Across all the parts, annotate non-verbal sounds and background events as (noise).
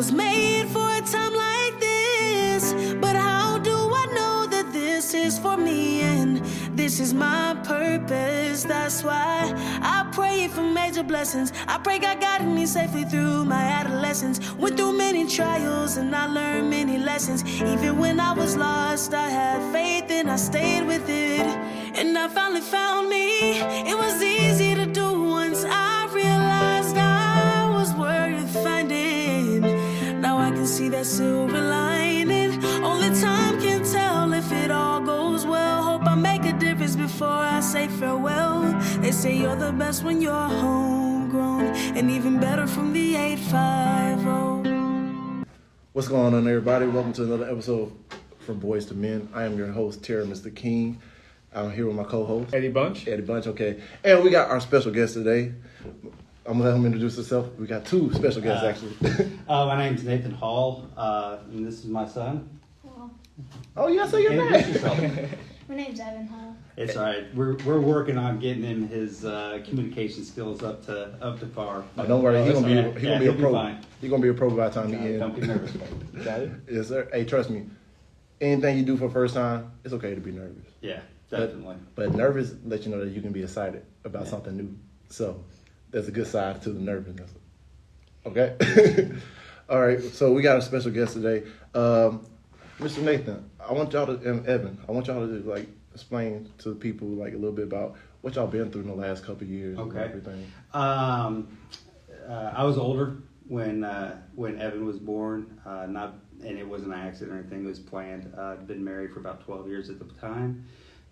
was made for a time like this. But how do I know that this is for me and this is my purpose? That's why I pray for major blessings. I pray God guided me safely through my adolescence. Went through many trials and I learned many lessons. Even when I was lost, I had faith and I stayed with it. And I finally found me. It was easy see that silver lining. Only time can tell if it all goes well. Hope I make a difference before I say farewell. They say you're the best when you're homegrown, and even better from the 850. What's going on, everybody? Welcome to another episode from Boys to Men. I am your host, Terry Mr. King. I'm here with my co-host, Eddie Bunch. Eddie Bunch. Okay, and we got our special guest today. I'm gonna let him introduce himself. We got two special guests Uh, actually. (laughs) Uh, my name's Nathan Hall, uh, and this is my son. Well, oh, yeah, say your Introduce name. (laughs) my name's Evan Hall. it's all right. We're, we're working on getting him his uh, communication skills up to up to par. Oh, don't worry, he's gonna be yeah, he gonna yeah, be a pro. fine. He's gonna be a pro by the time he Uh, don't be ends. nervous. baby. (laughs) Got it? Yes, sir. Hey, trust me. Anything you do for the first time, it's okay to be nervous. Yeah, But- definitely. But nervous let you know that you can be excited about Yeah. something new. So there's a good side to the nervousness. Okay. (laughs) All right. So we got a special guest today, um, Mr. Nathan. I want y'all to and Evan. I want y'all to like explain to the people like a little bit about what y'all been through in the last couple of years and Okay. everything. Um, uh, I was older when uh, when Evan was born. Uh, not and it wasn't an accident or anything. It was planned. Uh, I'd been married for about twelve years at the time,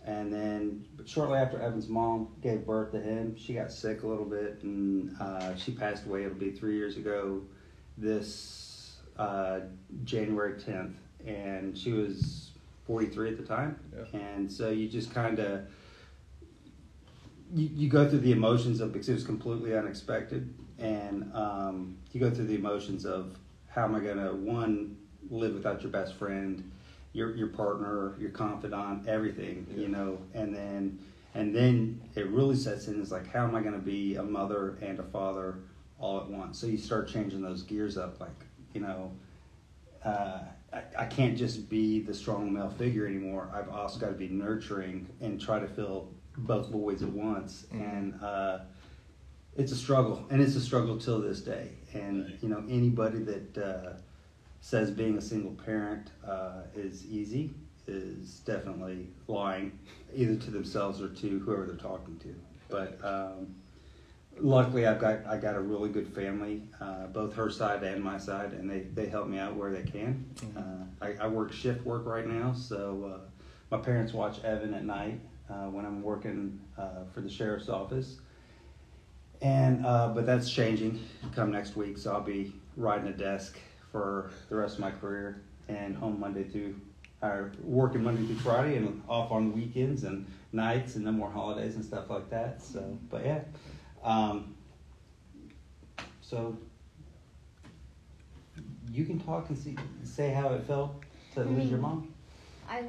and then shortly after Evan's mom gave birth to him, she got sick a little bit, and uh, she passed away. It'll be three years ago, this uh, January tenth, and she was forty three at the time, Yeah. and so you just kind of you, you go through the emotions of because it was completely unexpected and um, you go through the emotions of how am i going to one live without your best friend your your partner your confidant everything Yeah. you know and then and then it really sets in is like how am i going to be a mother and a father all at once so you start changing those gears up like you know uh, I, I can't just be the strong male figure anymore. I've also got to be nurturing and try to fill both voids at once. And uh, it's a struggle, and it's a struggle till this day. And you know, anybody that uh, says being a single parent uh, is easy is definitely lying, either to themselves or to whoever they're talking to. But um, luckily I've got I got a really good family, uh, both her side and my side, and they, they help me out where they can. Uh, I, I work shift work right now, so uh, my parents watch Evan at night uh, when I'm working uh, for the sheriff's office. And uh, but that's changing come next week, so I'll be riding a desk for the rest of my career and home Monday through, or working Monday through Friday and off on weekends and nights and no more holidays and stuff like that. So, but yeah. Um, so you can talk and see, say how it felt to lose your mom. I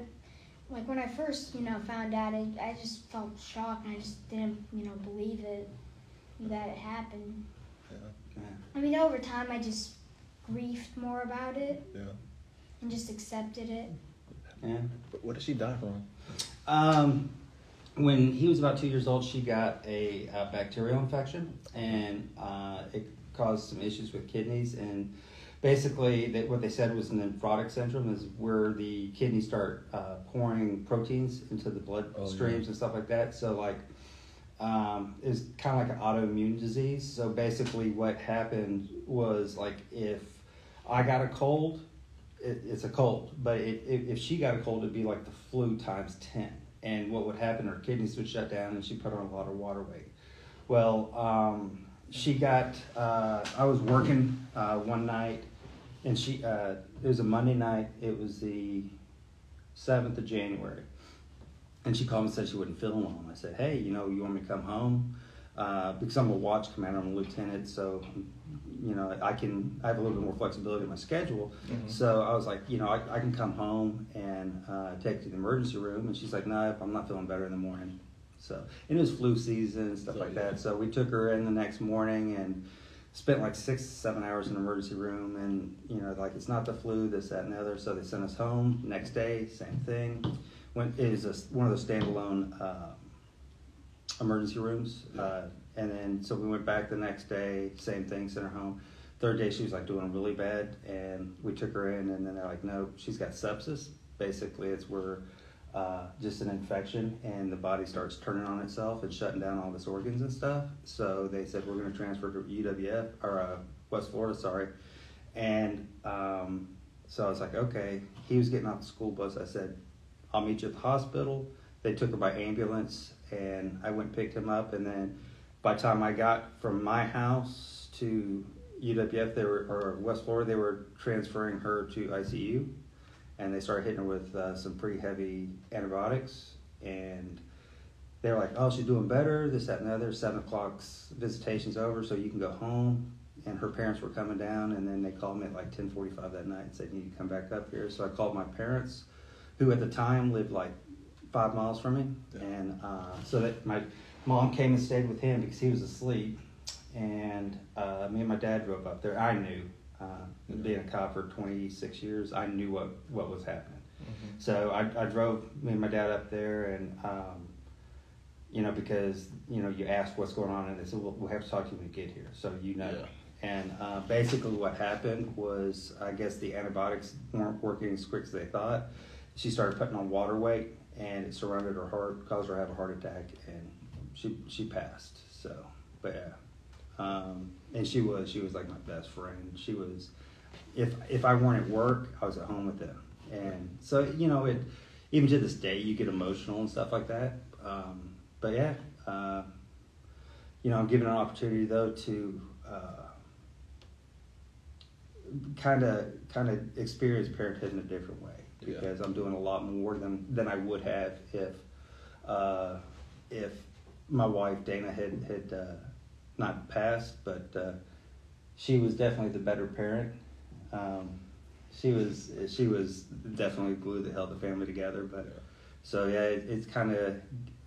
like when I first, you know, found out it. I just felt shocked, and I just didn't, you know, believe it that it happened. Yeah. I mean, over time, I just grieved more about it Yeah. and just accepted it. Yeah. But what did she die from? Um, when he was about two years old, she got a, uh bacterial infection, and uh, it caused some issues with kidneys. And basically, that what they said was an nephrotic syndrome is where the kidneys start uh, pouring proteins into the blood Oh, yeah. streams and stuff like that. So like. Um, it's kind of like an autoimmune disease. So basically, what happened was like if I got a cold, it, it's a cold. But it, if, if she got a cold, it'd be like the flu times 10. And what would happen, her kidneys would shut down and she put on a lot of water weight. Well, um, she got, uh, I was working uh, one night and she, uh, it was a Monday night. It was the 7th of January. And she called and said she wasn't feeling well. And I said, hey, you know, you want me to come home? Uh, because I'm a watch commander, I'm a lieutenant, so you know I can I have a little bit more flexibility in my schedule. So I was like, you know, I, I can come home and uh, take to the emergency room, and she's like, no, I'm not feeling better in the morning. So and it was flu season and stuff Oh, like yeah. that. So we took her in the next morning, and spent like six seven hours in the emergency room, and you know like it's not the flu, this that and the other. So they sent us home. Next day, same thing. When it is a, one of those standalone uh, emergency rooms, uh, and then so we went back the next day, same thing, sent her home. Third day, she was like doing really bad, and we took her in, and then they're like, no, she's got sepsis. Basically, it's where uh, just an infection, and the body starts turning on itself and shutting down all its organs and stuff. So they said we're going to transfer to UWF or uh, West Florida, sorry. And um, so I was like, okay. He was getting off the school bus. I said, I'll meet you at the hospital. They took her by ambulance, and I went and picked him up. And then by the time I got from my house to UWF, they were or West Florida, they were transferring her to ICU and they started hitting her with uh, some pretty heavy antibiotics and they were like oh she's doing better this that and the other seven o'clock's visitation's over so you can go home and her parents were coming down and then they called me at like 10.45 that night and said you need to come back up here so i called my parents who at the time lived like five miles from me Yeah. and uh, so that my mom came and stayed with him because he was asleep and uh, me and my dad drove up there i knew uh, being a cop for 26 years i knew what, what was happening so I, I drove me and my dad up there, and um, you know because you know you ask what's going on, and they said we'll, we'll have to talk to you when you get here, so you know. Yeah. And uh, basically, what happened was I guess the antibiotics weren't working as quick as they thought. She started putting on water weight, and it surrounded her heart, caused her to have a heart attack, and she she passed. So, but yeah, um, and she was she was like my best friend. She was if if I weren't at work, I was at home with them, and so you know it. Even to this day, you get emotional and stuff like that. Um, but yeah, uh, you know, I'm given an opportunity though to kind of kind of experience parenthood in a different way Yeah. because I'm doing a lot more than than I would have if uh, if my wife Dana had had uh, not passed, but uh, she was definitely the better parent. Um, she was she was definitely the glue that held the family together. But so yeah, it, it's kind of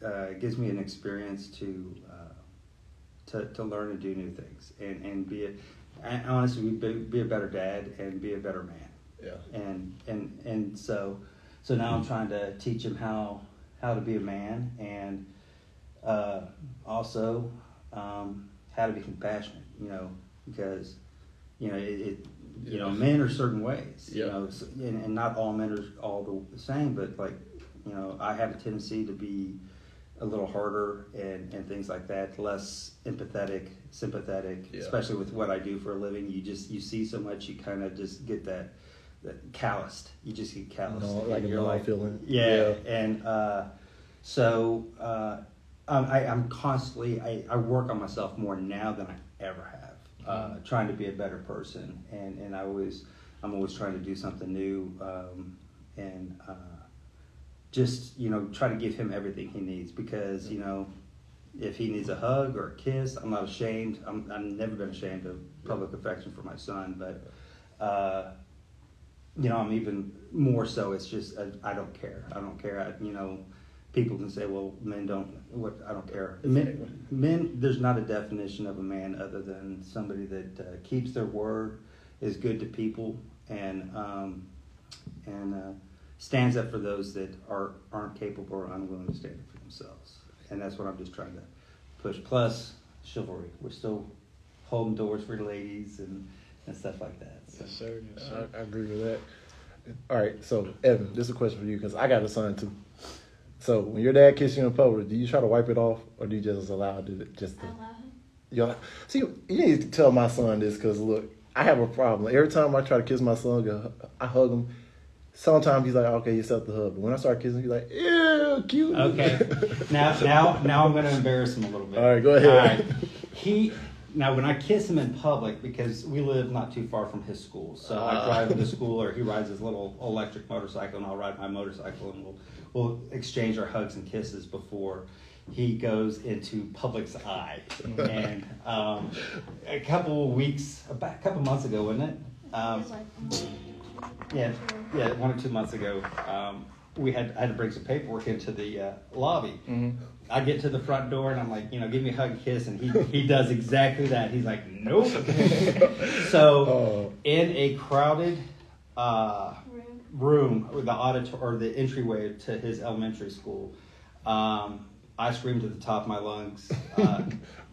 uh, gives me an experience to uh, to to learn and do new things and and be a and honestly be, be a better dad and be a better man Yeah. and and and so so now I'm trying to teach him how how to be a man and uh, also um, how to be compassionate. You know, because you know it. it you know, men are certain ways. Yeah. You know, and, and not all men are all the same. But like, you know, I have a tendency to be a little harder and, and things like that, less empathetic, sympathetic, Yeah. especially with what I do for a living. You just you see so much, you kind of just get that that calloused. You just get calloused. No, like a you're null feeling. Yeah, and uh, so uh, um, I, I'm constantly I, I work on myself more now than I ever have, uh, trying to be a better person, and and I always I'm always trying to do something new, um, and uh, just you know try to give him everything he needs because you know if he needs a hug or a kiss, I'm not ashamed. I'm I've never been ashamed of public affection for my son, but. Uh, you know, I'm even more so. It's just I, I don't care. I don't care. I, you know, people can say, "Well, men don't." What I don't care. Men, men. There's not a definition of a man other than somebody that uh, keeps their word, is good to people, and um, and uh, stands up for those that are aren't capable or unwilling to stand up for themselves. And that's what I'm just trying to push. Plus chivalry. We're still holding doors for the ladies and and stuff like that. So. Yes, sir. Yes, I, sir. I agree with that. All right, so Evan, this is a question for you because I got a son too. So when your dad kisses you in public, do you try to wipe it off, or do you just allow it to just? To, I love him. you know, see, you need to tell my son this because look, I have a problem. Every time I try to kiss my son, I hug him. Sometimes he's like, "Okay, you accept the hug," but when I start kissing, he's like, "Ew, cute." Okay. (laughs) Now, now, now I'm going to embarrass him a little bit. All right, go ahead. All right. He now when I kiss him in public because we live not too far from his school, so I Ah. drive him to (laughs) school, or he rides his little electric motorcycle, and I'll ride my motorcycle, and we'll we'll exchange our hugs and kisses before he goes into public's eye. and um, a couple weeks, about a couple months ago, wasn't it? It Um, yeah, yeah, one or two months ago, um, we had I had to bring some paperwork into the uh, lobby. Mhm. I get to the front door and I'm like, you know, give me a hug and kiss, and he he does exactly that. He's like, nope. (laughs) so Oh. in a crowded uh, Room. room, with the auditor or the entryway to his elementary school, um, I screamed at the top of my lungs. Uh,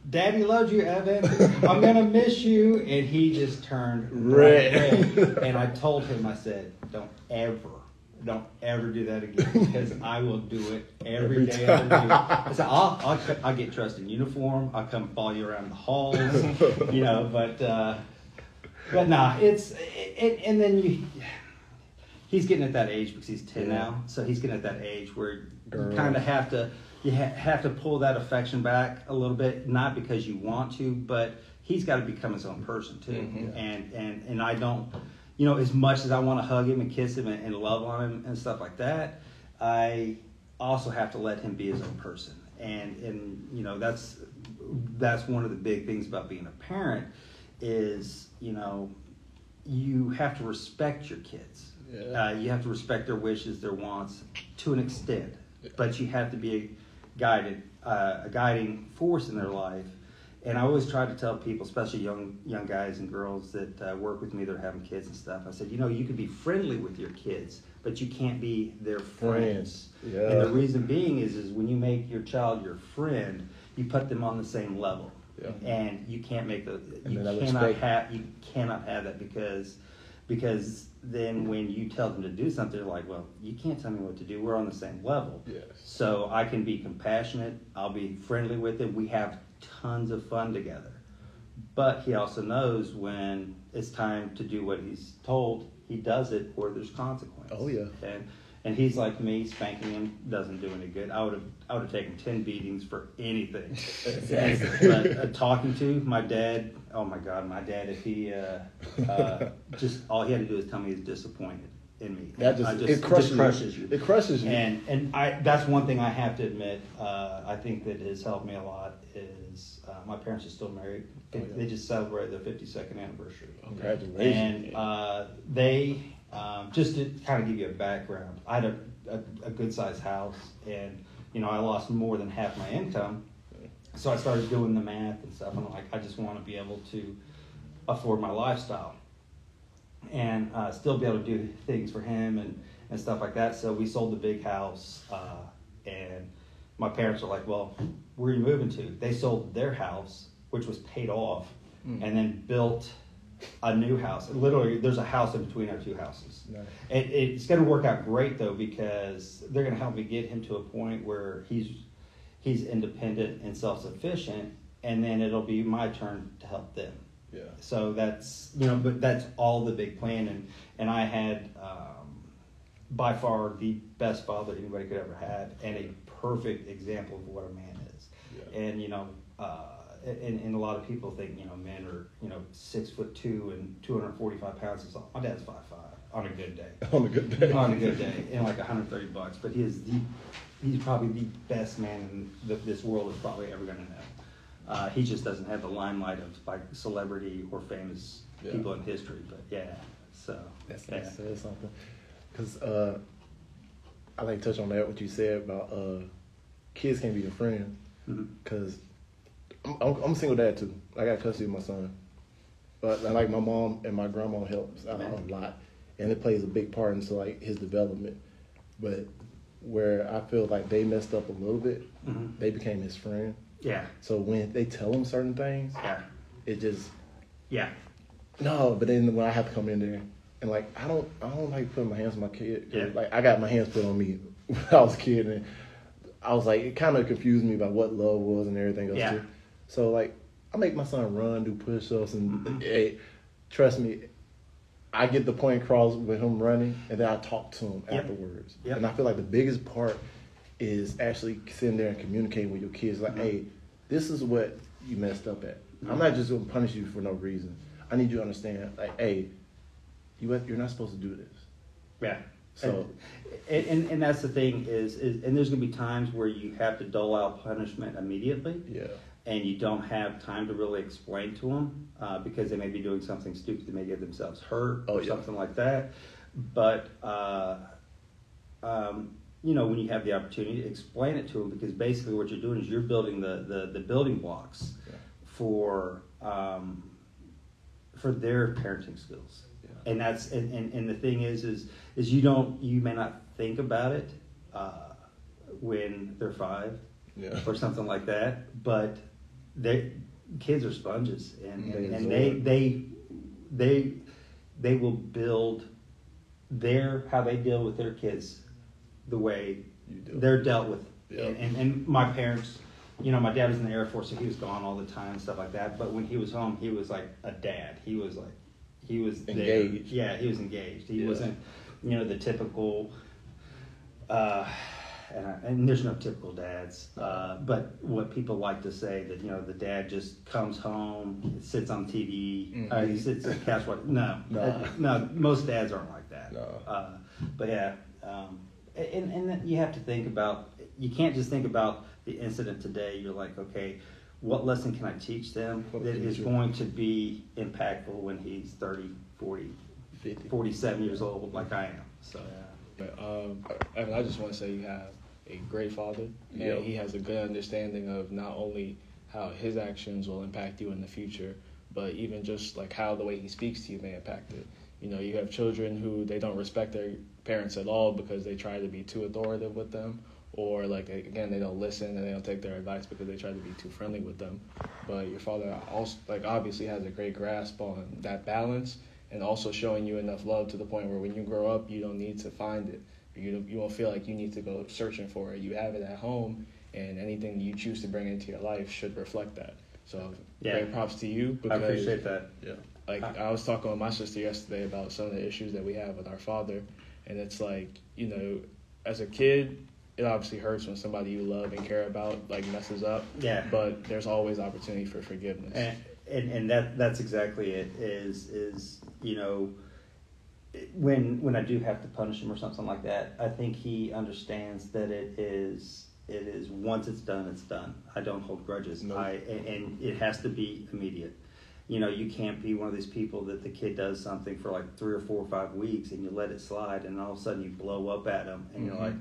Daddy loves you, Evan. I'm gonna miss you. And he just turned Red. red. And I told him, I said, don't ever, don't ever do that again (laughs) because I will do it every Every day of the week. I said, I'll, I'll, I'll get dressed in uniform. I'll come follow you around the halls, (laughs) you know. But uh, but nah, it's it, and then you. He's getting at that age because he's ten Yeah. now, so he's getting at that age where Girl. you kind of have to you ha- have to pull that affection back a little bit, not because you want to, but he's got to become his own person too. Mhm. And and and I don't, you know, as much as I want to hug him and kiss him and, and love on him and stuff like that, I also have to let him be his own person. And and you know that's that's one of the big things about being a parent is you know you have to respect your kids. Yeah. Uh, you have to respect their wishes, their wants, to an extent. But you have to be a guided, uh, a guiding force in their life. And I always try to tell people, especially young young guys and girls that uh, work with me that are having kids and stuff. I said, you know, you can be friendly with your kids, but you can't be their friends. Friends. And the reason being is, is when you make your child your friend, you put them on the same level. Yeah. And you can't make the And you cannot have you cannot have that because because then when you tell them to do something, they're like, well, you can't tell me what to do. We're on the same level. Yes. So I can be compassionate. I'll be friendly with him. We have tons of fun together. But he also knows when it's time to do what he's told, he does it or there's consequence. Oh, yeah. And and he's like me, spanking him doesn't do any good. I would have I would have taken ten beatings for anything. (laughs) but uh, talking to my dad, oh my God, my dad, if he uh, uh, just all he had to do is tell me he's disappointed in me. That just, I it crushes, crushes you. you. It crushes you. And and I that's one thing I have to admit. Uh, I think that has helped me a lot is uh, my parents are still married. Oh. They just celebrated their 52nd anniversary. Congratulations. And uh, they um, just to kind of give you a background. I had a, a, a good sized house, and you know I lost more than half my income. So I started doing the math and stuff. And I'm like, I just want to be able to afford my lifestyle and uh, still be able to do things for him and, and stuff like that. So we sold the big house, uh, and my parents were like, "Well, where are you moving to?" They sold their house, which was paid off, Mm. and then built a new house. Literally, there's a house in between our two houses. Nice. It, it's going to work out great though because they're going to help me get him to a point where he's he's independent and self sufficient, and then it'll be my turn to help them. Yeah. So that's you know, but that's all the big plan, and and I had um, by far the best father anybody could ever have, and a perfect example of what a man is. Yeah. And you know, uh, and, and a lot of people think you know men are you know six foot two and two hundred forty five pounds. Is all. My dad's five five on a good day (laughs) On a good day. on a good day and like 130 bucks but he is the he's probably the best man in the, this world is probably ever going to know uh, he just doesn't have the limelight of like celebrity or famous Yeah. people in history but yeah so That's yeah. that says something. Cause uh, I like to touch on that what you said about uh, kids can't be your friend. Mhm. Cause I'm, I'm, single dad too. I got custody of my son, but I like my mom and my grandma helps out a lot, and it plays a big part into like his development. But where I feel like they messed up a little bit, Mhm. they became his friend. yeah So when they tell him certain things, yeah it just yeah no, but then when I have to come in there and like I don't I don't like putting my hands on my kid. Yeah. Like I got my hands put on me (laughs) when I was a kid and I was like it kind of confused me about what love was and everything else Yeah. too. So like I make my son run, do push ups and Mm-hmm. hey, trust me, I get the point across with him running and then I talk to him Yep. afterwards. Yep. And I feel like the biggest part is actually sitting there and communicating with your kids like, Mm-hmm. hey, this is what you messed up at. I'm not just gonna punish you for no reason. I need you to understand, like, hey, you you're not supposed to do this. yeah So and, and, and that's the thing is, is and there's going to be times where you have to dole out punishment immediately yeah, and you don't have time to really explain to them uh, because they may be doing something stupid, they may get themselves hurt Oh, or yeah. something like that. But uh, um, you know, when you have the opportunity, explain it to them because basically what you're doing is you're building the the, the building blocks Yeah. for um, for their parenting skills. And that's and, and, and the thing is is is you don't you may not think about it uh, when they're five Yeah. or something like that, but they kids are sponges and They and they they they they will build their how they deal with their kids the way they're dealt with. Yeah. And, and and my parents, you know, my dad was in the Air Force, so he was gone all the time and stuff like that. But when he was home, he was like a dad. He was like he was there. Engaged. Yeah, he was engaged. He Yeah. wasn't, you know, the typical. Uh, and, I, and there's no typical dads, uh, but what people like to say that you know the dad just comes home, sits on TV, uh, he sits on the couch. Watch, no, No. Uh, no, most dads aren't like that. No. Uh, but yeah, um, and and then you have to think about. You can't just think about the incident today. You're like, okay, what lesson can I teach them that is going to be impactful when he's 30, 40, 50. 47 years old, like I am. So But, um, Evan, I just want to say you have a great father, and Yep. he has a good understanding of not only how his actions will impact you in the future, but even just like how the way he speaks to you may impact it. You know, you have children who they don't respect their parents at all because they try to be too authoritative with them, or like again they don't listen and they don't take their advice because they try to be too friendly with them. But your father also like obviously has a great grasp on that balance and also showing you enough love to the point where when you grow up you don't need to find it. You don't, you won't feel like you need to go searching for it. You have it at home, and anything you choose to bring into your life should reflect that. So Yeah. great props to you I because appreciate that. Yeah. like I was talking with my sister yesterday about some of the issues that we have with our father, and it's like you know, as a kid, it obviously hurts when somebody you love and care about like messes up. Yeah. But there's always opportunity for forgiveness. and and, and that that's exactly it is is you know when when I do have to punish him or something like that I think he understands that it is it is once it's done it's done I don't hold grudges No. I and, and it has to be immediate you know you can't be one of these people that the kid does something for like three or four or five weeks and you let it slide and all of a sudden you blow up at him and Mhm. you're like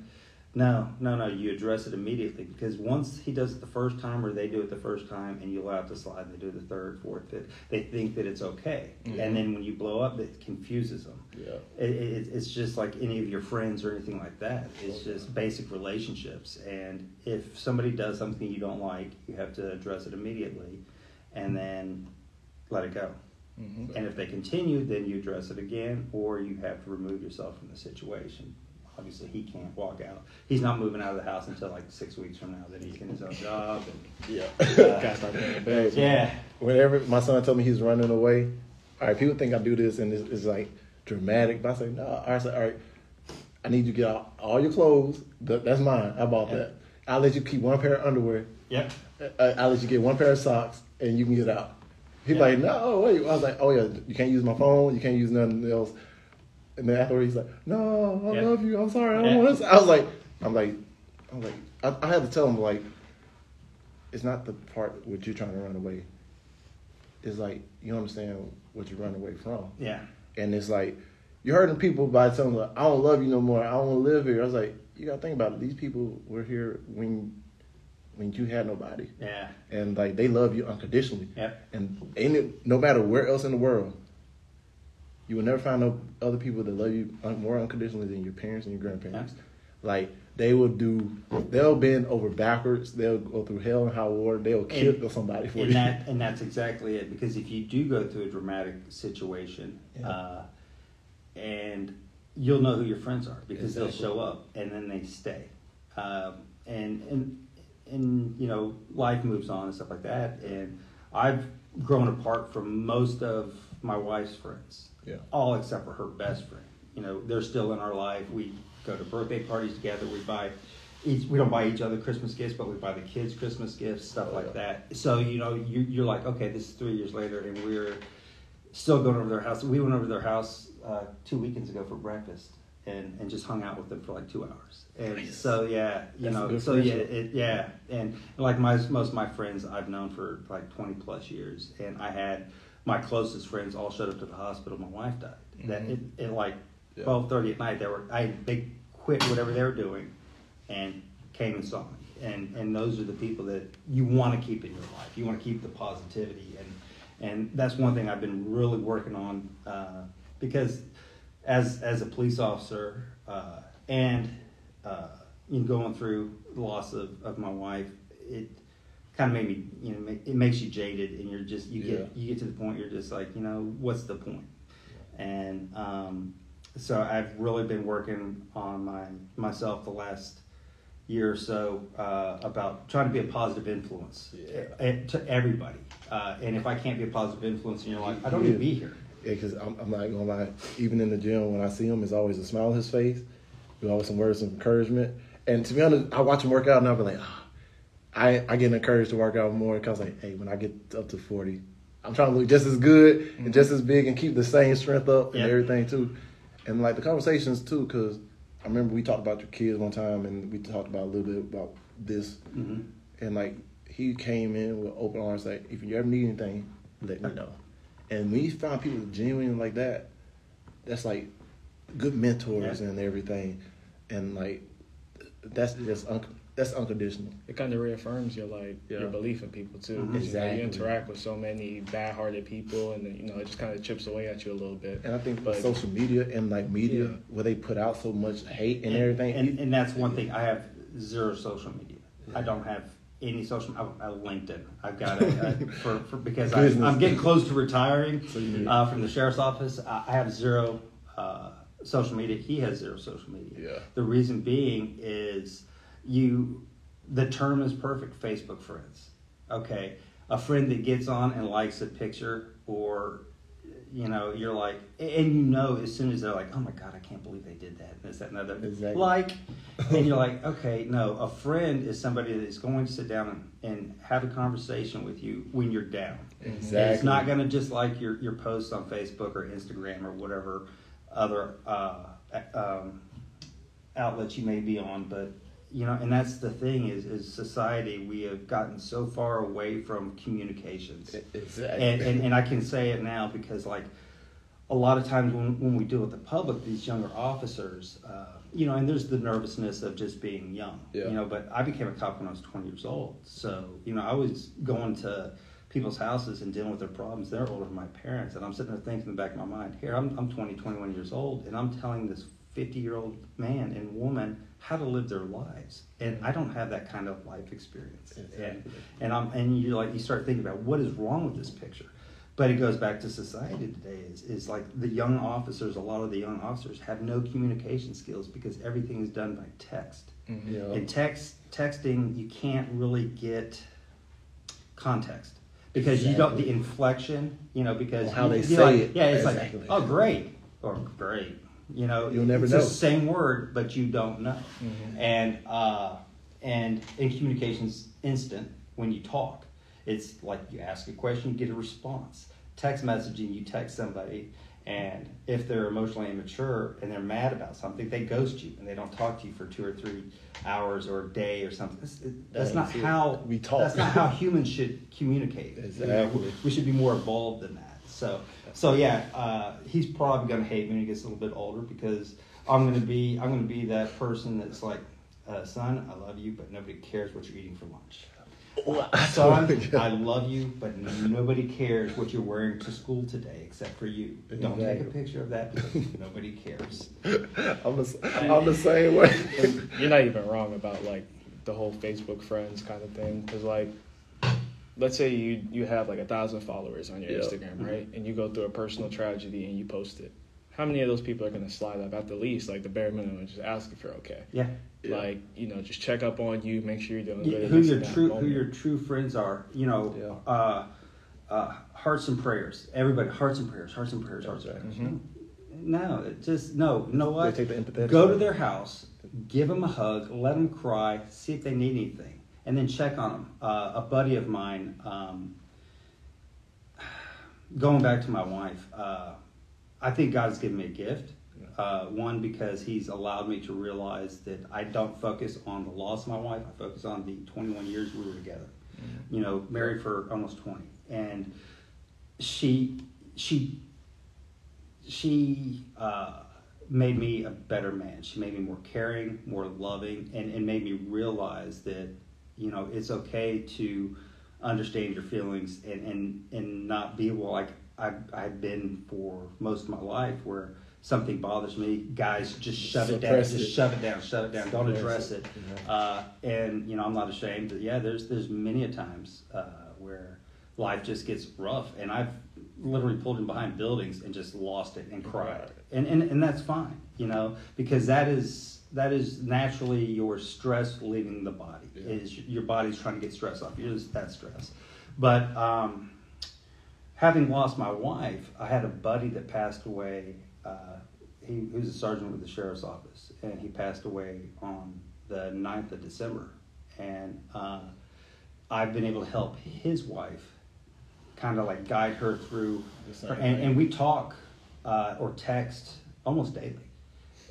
no, no, no. You address it immediately because once he does it the first time, or they do it the first time, and you allow it to slide, and they do it the third, fourth, fifth, they think that it's okay. Mhm. And then when you blow up, it confuses them. Yeah. It, it, it's just like any of your friends or anything like that. It's just basic relationships. And if somebody does something you don't like, you have to address it immediately, and then let it go. Mhm. And if they continue, then you address it again, or you have to remove yourself from the situation. Obviously, he can't walk out. He's not moving out of the house until like six weeks from now. Then he's getting his own job. And, Yeah. Uh, Gotta start paying the bills. yeah, Whenever my son told me he's running away, all right, people think I do this and it's, it's like dramatic, but I say, no, I say, all right, I need you to get out all your clothes. That's mine. I bought that. I'll let you keep one pair of underwear. yep, I- I'll let you get one pair of socks and you can get out. He's Yeah. like, no, wait. I was like, oh yeah, you can't use my phone. You can't use nothing else. And then afterwards, he's like, no, I Yeah. love you. I'm sorry. I don't want to. I was like, I'm like, I'm like, I, I had to tell him like, it's not the part what you're trying to run away. It's like you understand what you're running away from, yeah, and it's like you're hurting people by telling them, I don't love you no more. I don't want to live here. I was like, you gotta think about it. These people were here when when you had nobody yeah, and like they love you unconditionally. Yep. And ain't it, no matter where else in the world, you will never find no other people that love you more unconditionally than your parents and your grandparents. Like they will do, they'll bend over backwards. They'll go through hell and high water. They'll kill And- somebody for and you. that (laughs) and that's exactly it. Because if you do go through a dramatic situation, Yeah. uh, and you'll know who your friends are because Exactly. they'll show up and then they stay, um, and and and you know life moves on and stuff like that. And I've grown apart from most of my wife's friends, Yeah. all except for her best friend. You know, they're still in our life. We go to birthday parties together. We buy each. We don't buy each other Christmas gifts, but we buy the kids Christmas gifts, stuff Oh, like yeah. that. So you know, you, you're like, okay, this is three years later, and we're still going over their house. We went over to their house uh, two weekends ago for breakfast. And, and just hung out with them for like two hours, and so yeah, you That's know, so yeah, it, yeah, and like my most of my friends I've known for like twenty plus years, and I had my closest friends all showed up to the hospital. My wife died. That Mhm. it, it like Yeah. twelve thirty at night. They were I had big quit whatever they were doing and came and saw me. And and those are the people that you want to keep in your life. You want to keep the positivity, and and that's one thing I've been really working on uh, because as as a police officer uh, and uh, you know, going through the loss of, of my wife, it kind of made me you know it makes you jaded, and you're just you get Yeah. you get to the point you're just like you know what's the point, and um, so I've really been working on my myself the last year or so uh, about trying to be a positive influence Yeah. eh, to everybody. Uh, and if I can't be a positive influence in your life, I don't need to be here. Yeah, because I'm, I'm not gonna lie. Even in the gym, when I see him, there's always a smile on his face. There's always some words of encouragement. And to be honest, I watch him work out, and I'll be like, ah, I I get encouraged to work out more because like, hey, when I get up to 40, I'm trying to look just as good and just as big and keep the same strength up and everything too. And like the conversations too, because I remember we talked about your kids one time, and we talked about a little bit about this, hmm and like he came in with open arms, like if you ever need anything, let me know. And when you find people genuine like that, that's like good mentors Yeah. and everything, and like that's just un- that's unconditional. It kind of reaffirms your like Yeah. your belief in people too. Mhm. 'Cause, you know, Exactly. you interact with so many bad-hearted people, and you know it just kind of chips away at you a little bit. And I think But- social media and like media, Yeah. where they put out so much hate and, everything, And, and that's one thing. I have zero social media. I don't have any social. I, I LinkedIn. I've got it uh, (laughs) for, for because I, I'm getting close to retiring So uh, from the sheriff's office. I, I have zero uh, social media. He has zero social media. Yeah. The reason being is you. The term is perfect. Facebook friends. Okay, a friend that gets on and likes a picture or you know, you're like, and you know, as soon as they're like, oh my God, I can't believe they did that, and this, that, and other. Exactly. Like, (laughs) and you're like, okay, no, a friend is somebody that is going to sit down and, and have a conversation with you when you're down. exactly. And it's not going to just like your, your posts on Facebook or Instagram or whatever other uh, um, outlets you may be on, but you know, and that's the thing is, is society we have gotten so far away from communications exactly. and, and, and I can say it now because like a lot of times when, when we deal with the public, these younger officers, uh, you know, and there's the nervousness of just being young, Yeah. you know, but I became a cop when I was 20 years old. So, you know, I was going to people's houses and dealing with their problems. They're older than my parents. And I'm sitting there thinking in the back of my mind, here, I'm, I'm 20, 21 years old, and I'm telling this 50 year old man and woman how to live their lives. And I don't have that kind of life experience. And, Exactly. and I'm and you like you start thinking about what is wrong with this picture. But it goes back to society today is, is like the young officers, a lot of the young officers have no communication skills because everything is done by text. Mhm. Yeah. In text texting you can't really get context. Because you don't the inflection, you know, because Or how you- they you're say like- it. Yeah, it's Exactly. like, oh great. Or great. You know, You'll never it's know. the same word, but you don't know Mhm. and uh, and in communications instant when you talk it's like you ask a question you get a response text messaging you text somebody and if they're emotionally immature and they're mad about something they ghost you and they don't talk to you for two or three hours or a day or something that's, that's not it. how We talk. that's not how humans should communicate (laughs) You know, we should be more evolved than that so so yeah uh, he's probably going to hate me when he gets a little bit older because i'm going to be i'm going to be that person that's like uh, son i love you but nobody cares what you're eating for lunch (laughs) son (laughs) i love you but nobody cares what you're wearing to school today except for you don't take a picture of that because nobody cares (laughs) I'm, the, I'm the same way. You're not even wrong about like the whole Facebook friends kind of thing. Because like, let's say you you have like a thousand followers on your Yeah. Instagram, right? And you go through a personal tragedy and you post it. How many of those people are gonna slide up at the least, like the bare minimum, and just ask if you're okay? yeah Yeah. Like you know, just check up on you, make sure you're doing Yeah, good. at who your and that true who your true friends are. You know, Yeah. uh, uh, hearts and prayers. Everybody, hearts and prayers, hearts and prayers, hearts and Exactly. prayers. Mhm. No, it just no. You know what? They take the empathetic Go to their house, give them a hug, let them cry, see if they need anything, and then check on them. Uh, a buddy of mine, um, going back to my wife, uh, I think God's given me a gift. Uh, one because He's allowed me to realize that I don't focus on the loss of my wife. I focus on the 21 years we were together. You know, married for almost 20, and she she she uh, made me a better man. She made me more caring, more loving, and, and made me realize that, you know, it's okay to understand your feelings and, and, and not be well like I, I've been for most of my life where something bothers me, guys just shove it down, Suppress just shove it down, shove it down, don't address it. it. Uh, and you know, I'm not ashamed. That, yeah, there's there's many a times uh, where life just gets rough, and I've literally pulled in behind buildings and just lost it and cried, Right. and, and and that's fine, you know, because that is that is naturally your stress leaving the body. Yeah. Is your body's trying to get stress off. You're just that stress, but. Um, having lost my wife, I had a buddy that passed away. Uh, he, he was a sergeant with the sheriff's office, and he passed away on the 9th of December. And uh, I've been able to help his wife kind of like guide her through. Same And, and we talk uh, or text almost daily.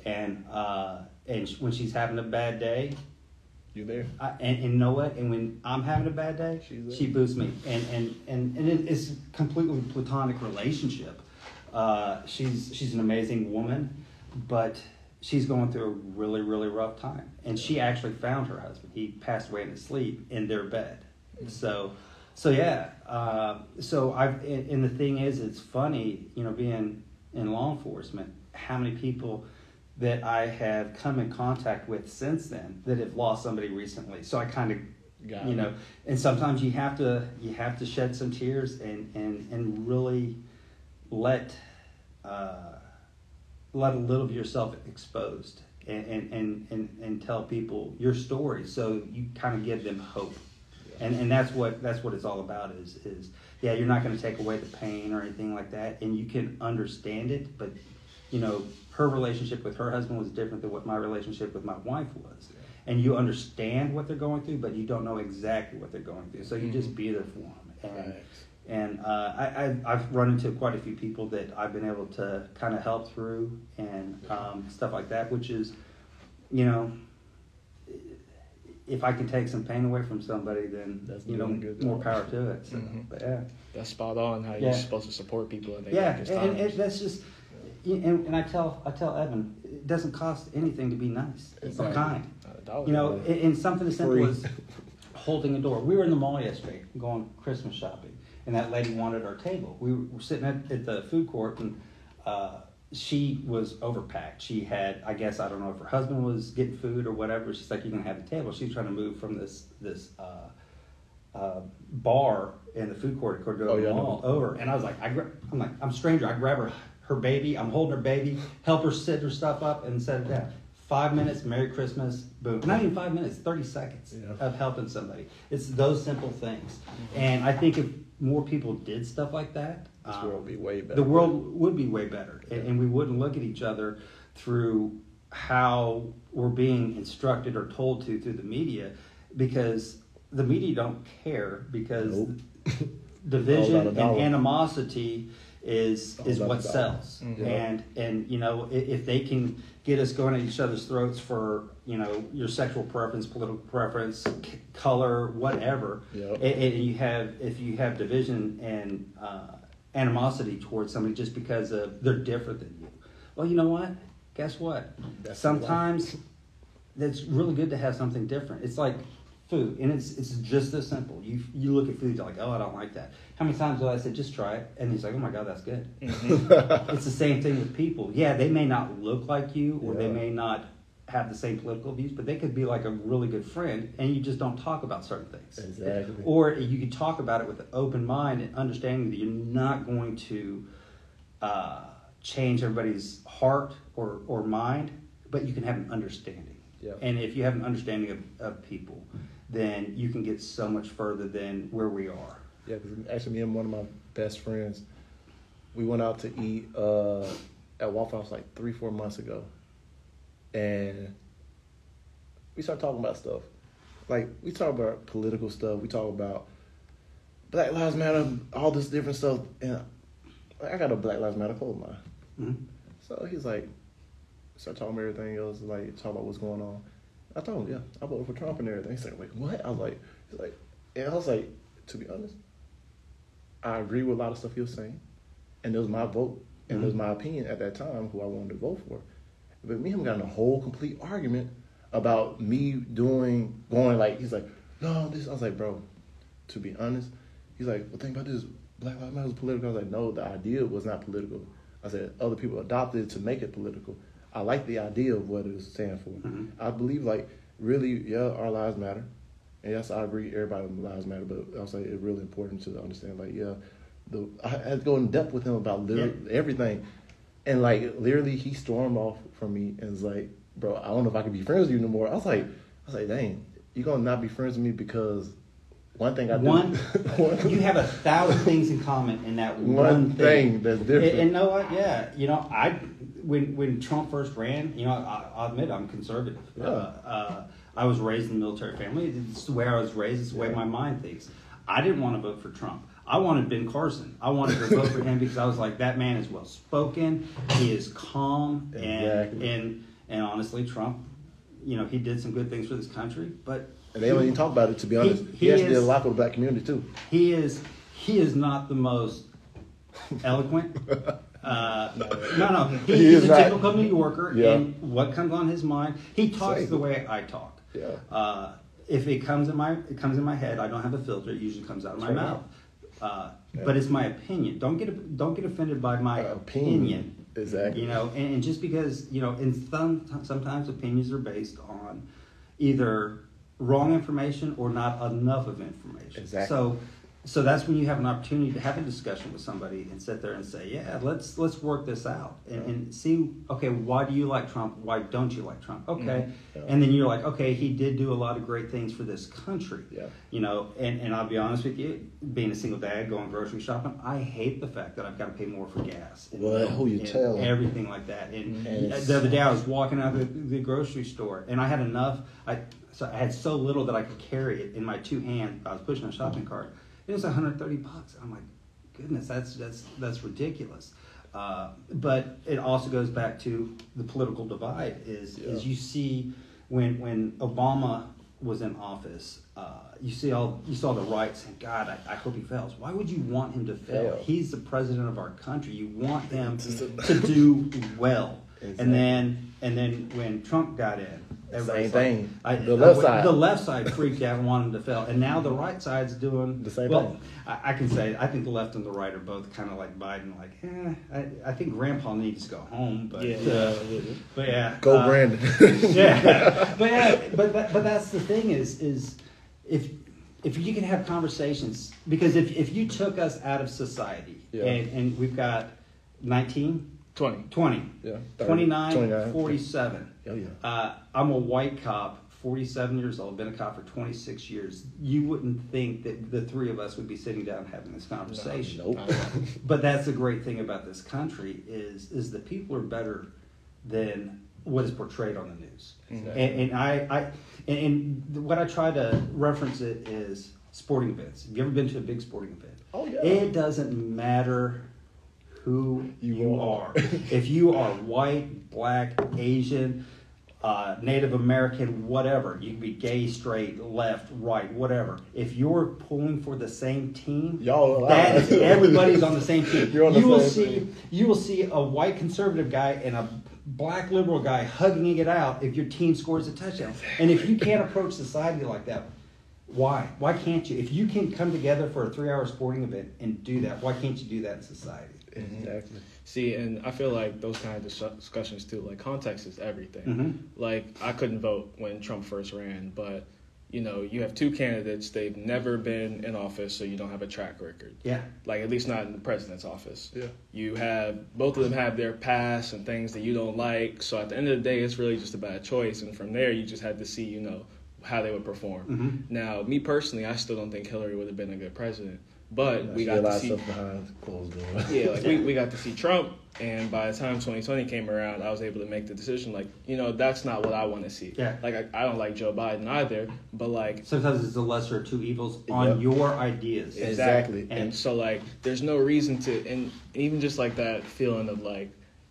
And, uh, and sh- when she's having a bad day, You there? I, and, and know what? And when I'm having a bad day, She's she boosts me, and and and, and it, it's a completely platonic relationship. Uh, she's she's an amazing woman, but she's going through a really really rough time, and she actually found her husband. He passed away in his sleep in their bed. So, so yeah. Uh, so I've and, and the thing is, it's funny, you know, being in law enforcement, how many people that I have come in contact with since then that have lost somebody recently. So I kind of, Got you it. know, and sometimes you have to you have to shed some tears and and and really let uh, let a little of yourself exposed and and, and, and and tell people your story so you kind of give them hope. And and that's what that's what it's all about is is yeah you're not going to take away the pain or anything like that and you can understand it but you know her relationship with her husband was different than what my relationship with my wife was. And you understand what they're going through but you don't know exactly what they're going through so you just be there for them and Facts. and uh, I, I I've run into quite a few people that I've been able to kind of help through and um, stuff like that which is you know if I can take some pain away from somebody, then That's you know more power to it. So, Mhm. But yeah, That's spot on. How Yeah. you're supposed to support people in their yeah, darkest and, and that's just. And, and I tell I tell Evan, it doesn't cost anything to be nice or Exactly. kind. Dollar. You know, and, and something as simple as holding a door. We were in the mall yesterday going Christmas shopping, and that lady wanted our table. We were sitting at, at the food court, and uh, she was overpacked. She had, I guess, I don't know if her husband was getting food or whatever. She's like, "You're gonna have the table." She's trying to move from this this. Uh, uh, bar in the food court at Cordova Oh, yeah. Mall over, and I was like, I gra- I'm like, I'm a stranger. I grab her, her baby. I'm holding her baby, help her sit her stuff up, and set it down. Five minutes, Merry Christmas, boom. Not even five minutes, thirty seconds Yeah. of helping somebody. It's those simple things, and I think if more people did stuff like that, This um, world would be way better. the world would be way better, and, Yeah. and we wouldn't look at each other through how we're being instructed or told to through the media, because the media don't care because Nope. (laughs) division All about a and animosity is is what the dollar. sells, Mhm. and and you know i- if they can get us going at each other's throats for you know your sexual preference, political preference, c- color, whatever, Yep. and, and you have if you have division and uh, animosity towards somebody just because of they're different than you. Well, you know what? Guess what? That's Sometimes that's really good to have something different. It's like food, and it's it's just this simple. You you look at food, you're like, oh, I don't like that. How many times have I said, just try it? And he's like, oh my god, that's good. Mm-hmm. (laughs) it's the same thing with people. Yeah, they may not look like you, or they may not have the same political views, but they could be like a really good friend, and you just don't talk about certain things. Exactly. Or you could talk about it with an open mind and understanding that you're not going to uh, change everybody's heart or, or mind, but you can have an understanding. Yeah. And if you have an understanding of, of people, then you can get so much further than where we are. Yeah, because actually, me and one of my best friends, we went out to eat uh, at Waffle House like three, four months ago, and we start talking about stuff. Like we talk about political stuff. We talk about Black Lives Matter, all this different stuff, and I got a Black Lives Matter clothes line. Mhm. So he's like, start talking about everything else, like talk about what's going on. I told him, yeah, I voted for Trump and everything. He's like, wait, what? I was like, he's like, and I was like, to be honest, I agree with a lot of stuff he was saying, and it was my vote, and it was my opinion at that time who I wanted to vote for. But me and him got in a whole complete argument about me doing going like he's like, no, this. I was like, bro, to be honest, he's like, well, think about this. Black Lives Matter is political. I was like, no, the idea was not political. I said other people adopted it to make it political. I like the idea of what it was standing for. Mhm. I believe like really, yeah, our lives matter. And yes, I agree, everybody's lives matter, but I was like, it's really important to understand, like, yeah, the I had to go in depth with him about literally everything, and like literally, he stormed off from me and was like, bro, I don't know if I can be friends with you no more. I was like, I was like, dang, you gonna not be friends with me because one thing I do, One, (laughs) one, you have a thousand things in common in that one, one thing that's different. And, and know what? Yeah, you know, I when when Trump first ran, you know, I, I'll admit I'm conservative. Yeah. Uh, uh, I was raised in a military family. It's the way I was raised. It's the way my mind thinks. I didn't want to vote for Trump. I wanted Ben Carson. I wanted to vote for him because I was like, that man is well spoken. He is calm, and Exactly. and and honestly, Trump, you know, he did some good things for this country, but and they don't even talk about it. To be honest, he, he actually did a lot for the black community too. he is he is not the most eloquent. (laughs) Uh, no, no, (laughs) he, He he's is a not. typical New Yorker, Yeah. and what comes on his mind, he talks Same. the way I talk. Yeah. Uh, if it comes in my it comes in my head, I don't have a filter. It usually comes out of my Sure. mouth. Uh, Yeah. But it's my opinion. Don't get don't get offended by my Uh, opinion. opinion. Exactly. You know, and, and just because you know, and some sometimes opinions are based on either wrong information or not enough of information. Exactly. So, so that's when you have an opportunity to have a discussion with somebody and sit there and say, yeah, let's let's work this out and, and see, okay, why do you like Trump? Why don't you like Trump? Okay, Mhm. Yeah. and then you're like, okay, he did do a lot of great things for this country. Yeah. You know, and, and I'll be honest with you, being a single dad going grocery shopping, I hate the fact that I've got to pay more for gas. and Well, who you tell. Everything like that. And And the other day I was walking out of the, the grocery store and I had enough. I so I had so little that I could carry it in my two hands. I was pushing a shopping cart. It was 130 bucks. I'm like, goodness, that's that's that's ridiculous. Uh, but it also goes back to the political divide. Is is you see when when Obama was in office, uh, you see all you saw the right saying, "God, I, I hope he fails." Why would you want him to fail? Fail. He's the president of our country. You want (laughs) him to do well. Exactly. And then and then when Trump got in, everybody's Same like- thing. I- The left I- side. The left side freaked out and wanted to fail, and now the right side's doing The same well, thing. I, I can say I think the left and the right are both kind of like Biden. Like, eh, I, I think Grandpa needs to go home, but Yeah, uh, yeah. but yeah, Go uh, Brandon. (laughs) yeah, but yeah, but that, but that's the thing is is if if you can have conversations because if if you took us out of society Yeah. and and we've got 19, 20. 20, Yeah, 30, 29, 29. 47. Oh, yeah. Uh, I'm a white cop, 47 years old, been a cop for 26 years. You wouldn't think that the three of us would be sitting down having this conversation. Nope. (laughs) But that's the great thing about this country is is the people are better than what is portrayed on the news. Exactly. And, and I, I and, and what I try to reference it is sporting events. Have you ever been to a big sporting event? Oh, yeah. It doesn't matter who You you, are. (laughs) if you are white, black, Asian, uh, Native American, whatever, you can be gay, straight, left, right, whatever. If you're pulling for the same team, Y'all that is, everybody's on the same team. (laughs) You're on the you will see team. you will see a white conservative guy and a black liberal guy hugging it out if your team scores a touchdown. And if you can't approach society like that, why? Why can't you? If you can come together for a three-hour sporting event and do that, why can't you do that in society? Exactly. See, and I feel like those kind of dis- discussions too, like context is everything. Mhm. Like I couldn't vote when Trump first ran, but you know, you have two candidates. They've never been in office, so you don't have a track record. Yeah. Like at least not in the president's office. Yeah. You have both of them have their past and things that you don't like. So at the end of the day, it's really just a bad choice. And from there, you just had to see, you know, how they would perform. Mhm. Now, me personally, I still don't think Hillary would have been a good president. But we got to see. behind closed doors. Yeah, like we, (laughs) we got to see Trump, and by the time 2020 came around, I was able to make the decision. Like, you know, that's not what I want to see. Yeah. Like, I, I don't like Joe Biden either, but like, Sometimes it's the lesser of two evils on Yep. your ideas. Exactly. And, And- so, like, there's no reason to, and even just like that feeling of like,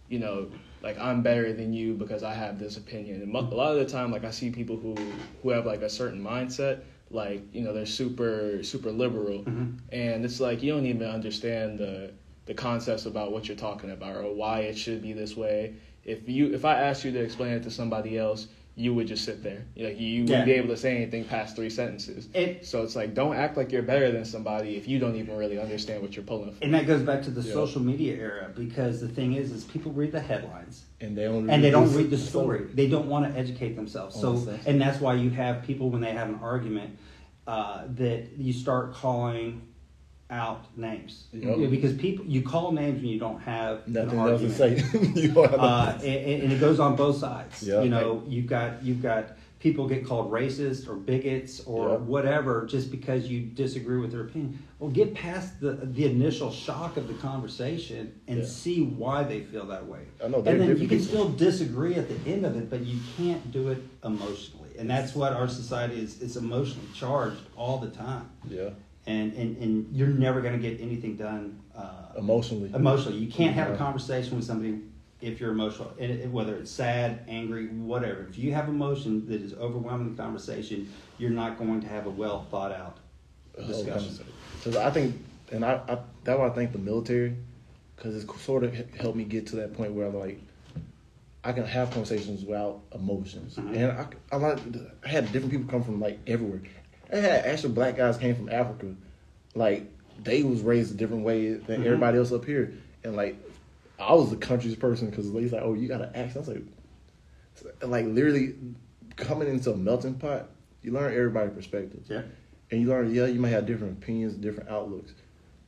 you know, like I'm better than you because I have this opinion. And a lot of the time, like I see people who who have like a certain mindset, like you know they're super super liberal, Mhm. and it's like you don't even understand the the concepts about what you're talking about or why it should be this way. if you if I asked you to explain it to somebody else, you would just sit there. Like you Yeah. wouldn't be able to say anything past three sentences. It- so it's like don't act like you're better than somebody if you don't even really understand what you're pulling from. And that goes back to the Yeah. social media era because the thing is, is people read the headlines And they only and they don't read the story. They don't want to educate themselves. So, and that's why you have people when they have an argument uh, that you start calling out names Yep. Because people you call names when you don't have Nothing else to say. (laughs) uh, and, and it goes on both sides. Yeah. You know, you've got you've got people get called racist or bigots or Yeah. whatever just because you disagree with their opinion. Well, get past the the initial shock of the conversation and Yeah. see why they feel that way. I know, and then you can people. still disagree at the end of it, but you can't do it emotionally. And that's what our society is. It's emotionally charged all the time. yeah, And, and, and you're never going to get anything done uh, emotionally. emotionally. You can't have a conversation with somebody if you're emotional, and whether it's sad, angry, whatever. If you have emotion that is overwhelming the conversation, you're not going to have a well thought out discussion. Because I think, and I, I that's why I think the military, because it's sort of helped me get to that point where I'm like, I can have conversations without emotions, Mhm. and I, I like I had different people come from like everywhere. I had actual black guys came from Africa, like they was raised a different way than Mhm. everybody else up here, and like I was the country's person because he's like, oh, you got an accent. I was like, like literally coming into a melting pot, you learn everybody's perspective. Yeah. And you learn, yeah, you might have different opinions, different outlooks,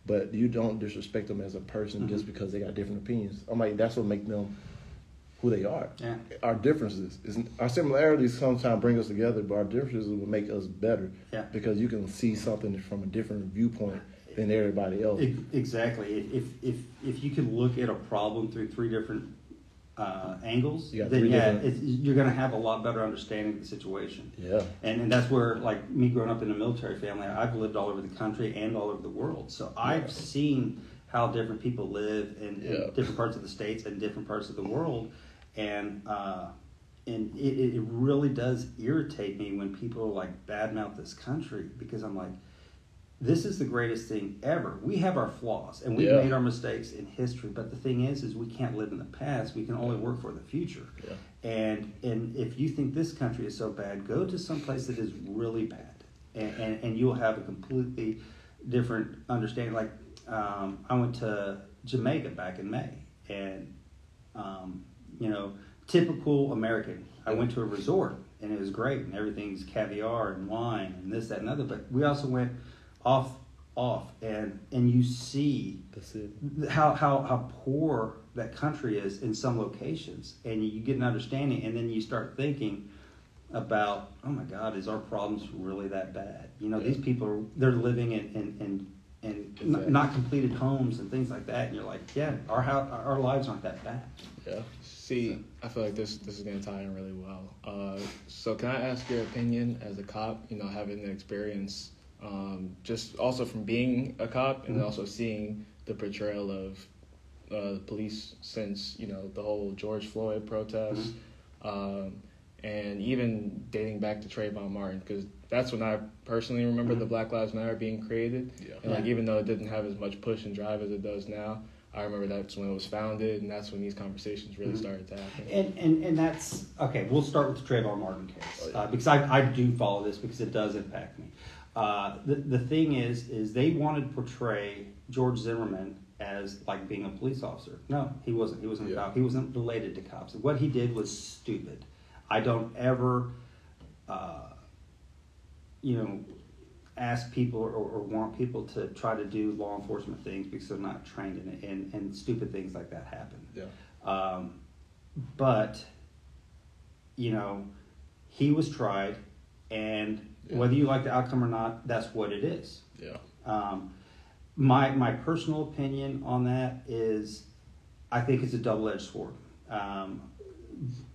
but you don't disrespect them as a person just Mhm. because they got different opinions. I'm like, that's what make them who they are. Yeah. Our differences, is our similarities sometimes bring us together, but our differences will make us better. Yeah. Because you can see something from a different viewpoint than everybody else. Ex- Exactly. If, if if if you can look at a problem through three different uh, angles, you then yeah, you're going to have a lot better understanding of the situation. yeah. And, and that's where, like me growing up in a military family, I've lived all over the country and all over the world. So I've seen how different people live in, in different parts of the states and different parts of the world, and uh, and it, it really does irritate me when people like badmouth this country because I'm like, this is the greatest thing ever. We have our flaws and we've Yeah. made our mistakes in history, but the thing is, is we can't live in the past. We can only work for the future. Yeah. And and if you think this country is so bad, go to some place that is really bad, and and, and you'll have a completely different understanding. Like um, I went to Jamaica back in May, and um, you know, typical American. I went to a resort, and it was great, and everything's caviar and wine and this, that, and other. But we also went off off, and and you see how how how poor that country is in some locations, and you get an understanding, and then you start thinking about, oh my God, is our problems really that bad? You know, these people are they're living in in in, n- Exactly. not completed homes and things like that, and you're like, yeah, our how our lives aren't that bad. Yeah. See, I feel like this this is gonna tie in really well. Uh, so can I ask your opinion as a cop? You know, having the experience, um, just also from being a cop and Mhm. also seeing the portrayal of uh, the police since you know the whole George Floyd protest, um, and even dating back to Trayvon Martin, because that's when I personally remember the Mhm. Black Lives Matter being created. Yeah. And like even though it didn't have as much push and drive as it does now, I remember that's when it was founded, and that's when these conversations really Mhm. started to happen. And, and and that's okay. We'll start with the Trayvon Martin case Oh, uh, because I, I do follow this because it does impact me. Uh, the the thing is is they wanted to portray George Zimmerman as like being a police officer. No, he wasn't. He wasn't Yeah. He wasn't related to cops. What he did was stupid. I don't ever, uh, you know, ask people or, or want people to try to do law enforcement things because they're not trained in it, and, and stupid things like that happen. Yeah. Um, but, you know, he was tried, and Yeah. whether you like the outcome or not, that's what it is. Yeah. Um, my my personal opinion on that is, I think it's a double edged sword. Um,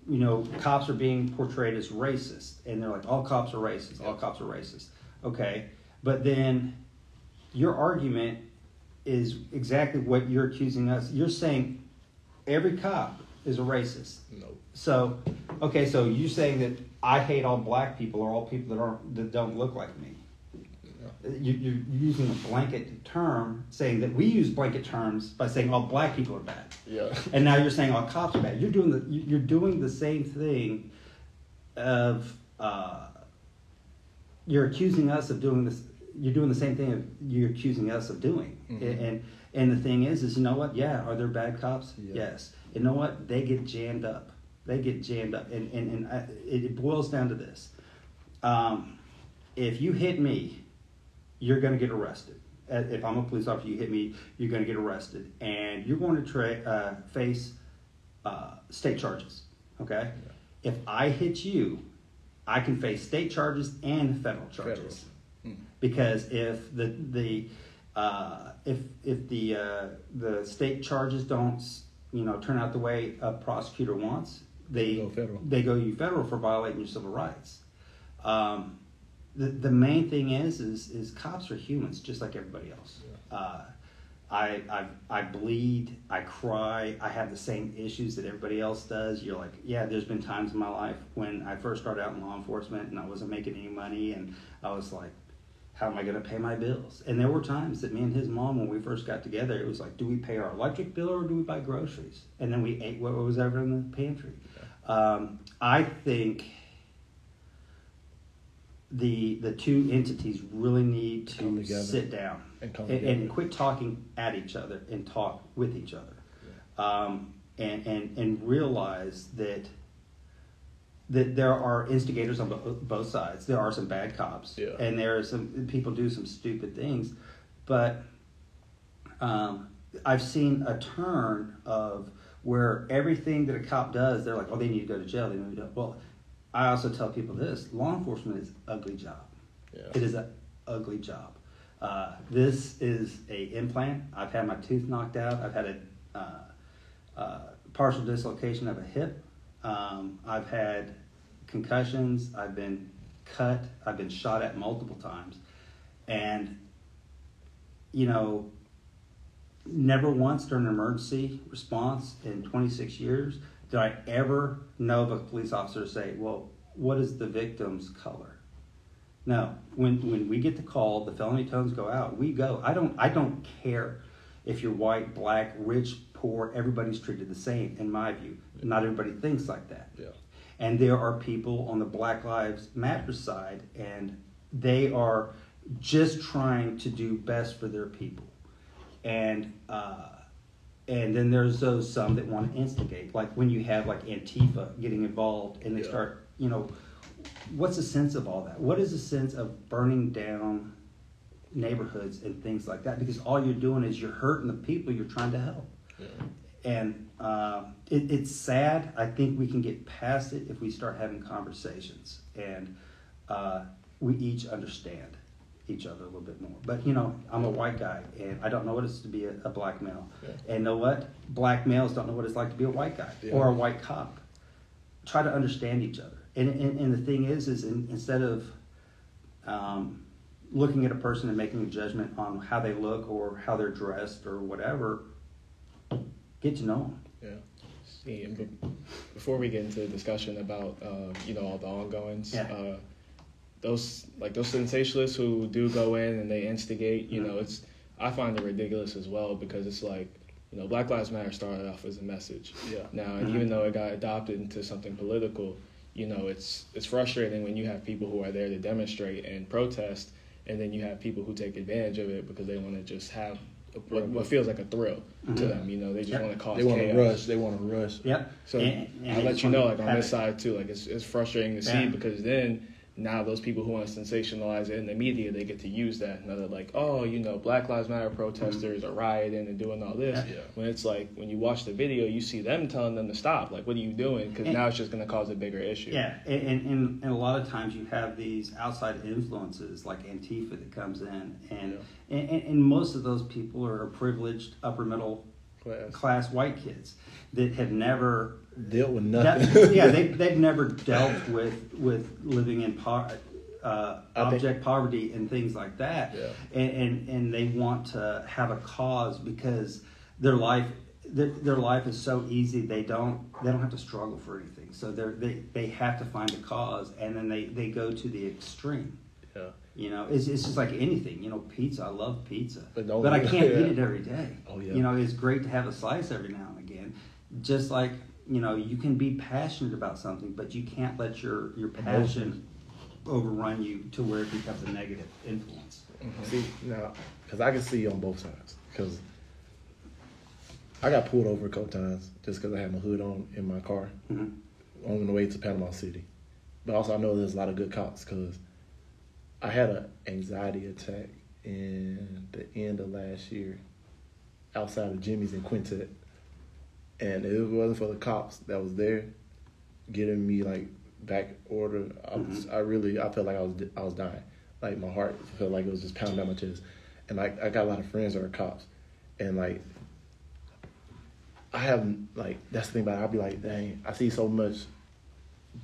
you know, cops are being portrayed as racist, and they're like, all cops are racist. All cops are racist. Okay, but then your argument is exactly what you're accusing us. You're saying every cop is a racist. No. So, okay, so you're saying that I hate all black people or all people that aren't that don't look like me. you, you're using a blanket term, saying that we use blanket terms by saying all black people are bad, Yeah. and now you're saying all cops are bad. You're doing the you- you're doing the same thing of uh, you're accusing us of doing this. You're doing the same thing of you're accusing us of doing. Mhm. And and the thing is, is you know what? Yeah, are there bad cops? Yeah. Yes. You know what? They get jammed up. They get jammed up, and and, and I, it boils down to this: um, if you hit me, you're going to get arrested. Uh, If I'm a police officer, you hit me, you're going to get arrested, and you're going to tra- uh, face uh, state charges. Okay. If I hit you, I can face state charges and federal charges. Federal. Mm. Because if the the uh, if if the uh, the state charges don't you know turn out the way a prosecutor wants, they Go federal. they go you federal for violating your civil rights. Um, the the main thing is is is cops are humans just like everybody else. Uh, I, I I bleed, I cry, I have the same issues that everybody else does. You're like, yeah, there's been times in my life when I first started out in law enforcement and I wasn't making any money and I was like, how am I going to pay my bills? And there were times that me and his mom, when we first got together, it was like, do we pay our electric bill or do we buy groceries? And then we ate what was ever in the pantry. Um, I think the the two entities really need to sit down And and, and quit talking at each other and talk with each other, um, and and and realize that that there are instigators on both sides. There are some bad cops, Yeah. and there are some people do some stupid things, but um, I've seen a turn of where everything that a cop does, they're like, oh, they need to go to jail. They need to go. Well, I also tell people this: law enforcement is ugly job. Yeah. It is an ugly job. Uh, this is a implant. I've had my tooth knocked out. I've had a uh, uh, partial dislocation of a hip. Um, I've had concussions. I've been cut. I've been shot at multiple times, and you know, never once during an emergency response in 26 years did I ever know of a police officer say, "Well, what is the victim's color?" No, when when we get the call, the felony tones go out. We go. I don't I don't care if you're white, black, rich, poor. Everybody's treated the same, in my view. Not everybody thinks like that. Yeah. And there are people on the Black Lives Matter side, and they are just trying to do best for their people. And uh, and then there's those some that want to instigate, like when you have like Antifa getting involved, and they Yeah. start, you know, what's the sense of all that? What is the sense of burning down neighborhoods and things like that? Because all you're doing is you're hurting the people you're trying to help Yeah. and uh, it, it's sad. I think we can get past it if we start having conversations and uh, we each understand each other a little bit more. But you know, I'm a white guy and I don't know what it's to be a, a black male. Yeah. And know what? Black males don't know what it's like to be a white guy Yeah. or a white cop. Try to understand each other. And, and, and the thing is, is in, instead of um, looking at a person and making a judgment on how they look or how they're dressed or whatever, get to know them. Yeah. See, and be- before we get into the discussion about uh, you know all the ongoings, Yeah. uh, those like those sensationalists who do go in and they instigate, you Mhm. know, it's I find it ridiculous as well because it's like you know Black Lives Matter started off as a message. Yeah. Now, and Mhm. even though it got adopted into something political, you know, it's it's frustrating when you have people who are there to demonstrate and protest, and then you have people who take advantage of it because they want to just have what, what feels like a thrill to Mhm. them. You know, they just Yep. want to cause They want to chaos. rush. They want to rush. Yep. So And- and I'll let you know, like on this side too, like it's it's frustrating to see Yeah. because then now those people who want to sensationalize it in the media, they get to use that. Now they're like, oh, you know, Black Lives Matter protesters are rioting and doing all this. Mm-hmm. Yeah. Yeah. When it's like when you watch the video, you see them telling them to stop. Like, what are you doing? Because now it's just going to cause a bigger issue. Yeah, and, and, and, and a lot of times you have these outside influences like Antifa that comes in, and, and, and, and most of those people are privileged upper middle Class. class white kids that have never Dealt with That- nothing. yeah, they they've never dealt (laughs) with with living in po- uh, object poverty and things like that, Yeah. and, and and they want to have a cause because their life their, their life is so easy they don't they don't have to struggle for anything so they they they have to find a cause and then they they go to the extreme Yeah. You know, it's, it's just like anything. You know, pizza. I love pizza, But but, I (laughs) can't yeah. eat it every day. Oh, yeah. You know, it's great to have a slice every now and again. Just like you know, you can be passionate about something, but you can't let your your passion overrun you to where it becomes a negative influence. See now, because I can see on both sides. Because I got pulled over a couple times just because I had my hood on in my car Mhm. on the way to Panama City. But also, I know there's a lot of good cops because I had an anxiety attack in the end of last year outside of Jimmy's and Quintet, and if it wasn't for the cops that was there getting me like back order, I was, mm-hmm. I really I felt like I was I was dying. Like my heart felt like it was just pounding down my chest, and like I got a lot of friends that are cops, and like I have like that's the thing about it. I'll be like, dang, I see so much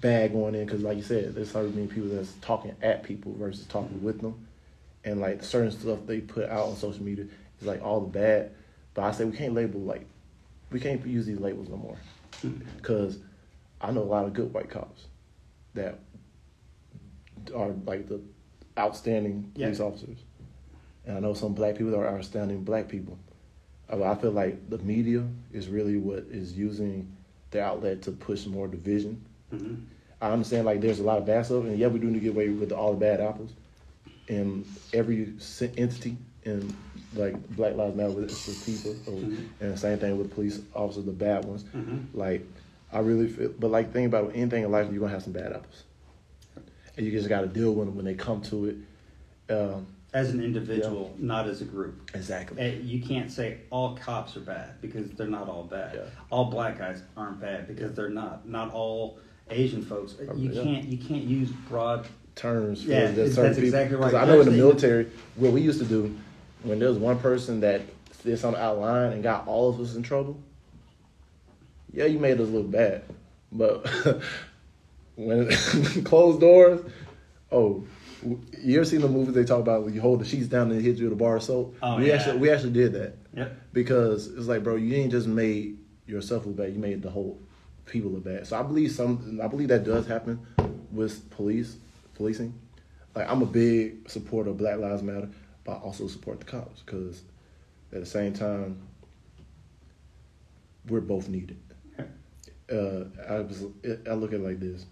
bad going in because, like you said, there's so many people that's talking at people versus talking mm-hmm. with them, and like certain stuff they put out on social media is like all the bad. But I say we can't label like we can't use these labels no more because I know a lot of good white cops that are like the outstanding Yeah. police officers, and I know some black people that are outstanding black people. I feel like the media is really what is using the outlet to push more division. Mhm. I understand like there's a lot of bad stuff, and yeah, we do need to get away with all the bad apples. And every entity in like Black Lives Matter with people, or, and the same thing with police officers, the bad ones. Mhm. Like I really feel, but like think about anything in life, you're gonna have some bad apples, and you just got to deal with them when they come to it. Um, As an individual, not as a group. exactly. You can't say all cops are bad because they're not all bad. Yeah. All black guys aren't bad because they're not. Not all Asian folks. Oh, You yeah. can't. You can't use broad. terms for Yeah, that's people. exactly right. I know in the- military, what we used to do, when there was one person that did something out of line and got all of us in trouble, yeah, you made us look bad. But (laughs) when (laughs) closed doors, oh, you ever seen the movies they talk about when you hold the sheets down and hit you with a bar of soap? Oh, we yeah. actually we actually did that Yep. because it's like, bro, you ain't just made yourself look bad; you made the whole people look bad. So I believe some, I believe that does happen with police, policing. Like I'm a big supporter of Black Lives Matter, but I also support the cops because at the same time, we're both needed. Uh, I was, I look at it like this: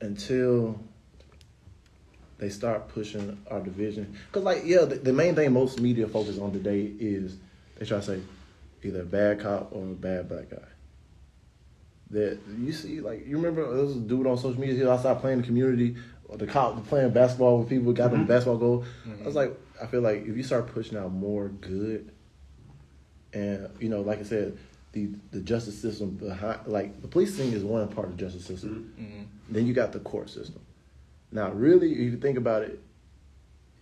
until they start pushing our division. Because, like, yeah, the, the main thing most media focus on today is they try to say either a bad cop or a bad black guy. That you see, like, you remember there was a dude on social media, he was outside playing the community, the cop playing basketball with people, got them mm-hmm. basketball goal. I was mm-hmm. like, I feel like if you start pushing out more good, and, you know, like I said, the, the justice system behind, like, the policing is one part of the justice system. Mm-hmm. Then you got the court system. Now, really, if you think about it,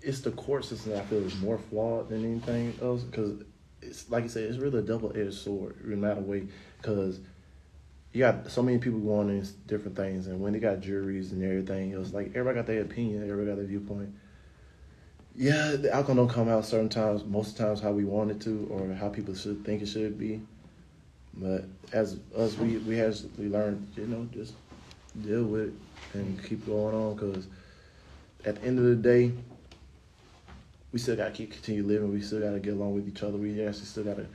it's the court system that I feel is more flawed than anything else because it's like you said, it's really a double edged sword in that way because you got so many people going in different things, and when they got juries and everything, it was like everybody got their opinion, everybody got their viewpoint. Yeah, the outcome don't come out certain times, most of the times how we want it to, or how people should think it should be. But as us, we we has we learned, you know, just deal with it and keep going on because at the end of the day, we still got to keep continue living. We still got to get along with each other. We actually still got to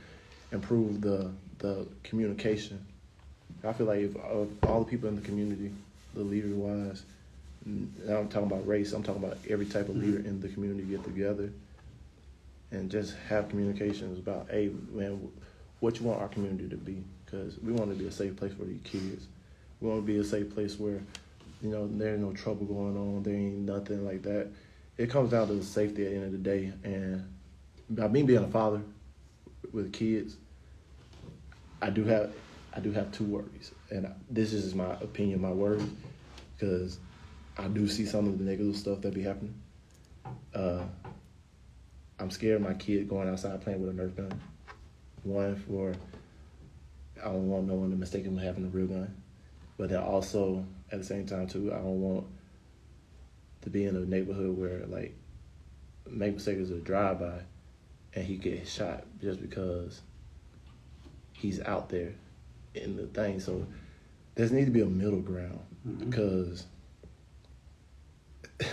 improve the the communication. I feel like if uh, all the people in the community, the leader wise, I'm talking about race. I'm talking about every type of leader in the community get together and just have communications about, hey man, what you want our community to be because we want to be a safe place for these kids. We want to be a safe place where, you know, there ain't no trouble going on. There ain't nothing like that. It comes down to the safety at the end of the day. And by me being a father with kids, I do have, I do have two worries, and this is my opinion, my worries, because I do see some of the negative stuff that be happening. Uh, I'm scared of my kid going outside playing with a Nerf gun. One for I don't want no one to mistake him having a real gun, but then also at the same time too, I don't want to be in a neighborhood where like make mistake is a drive by, and he get shot just because he's out there in the thing. So there's need to be a middle ground Mhm. because (laughs)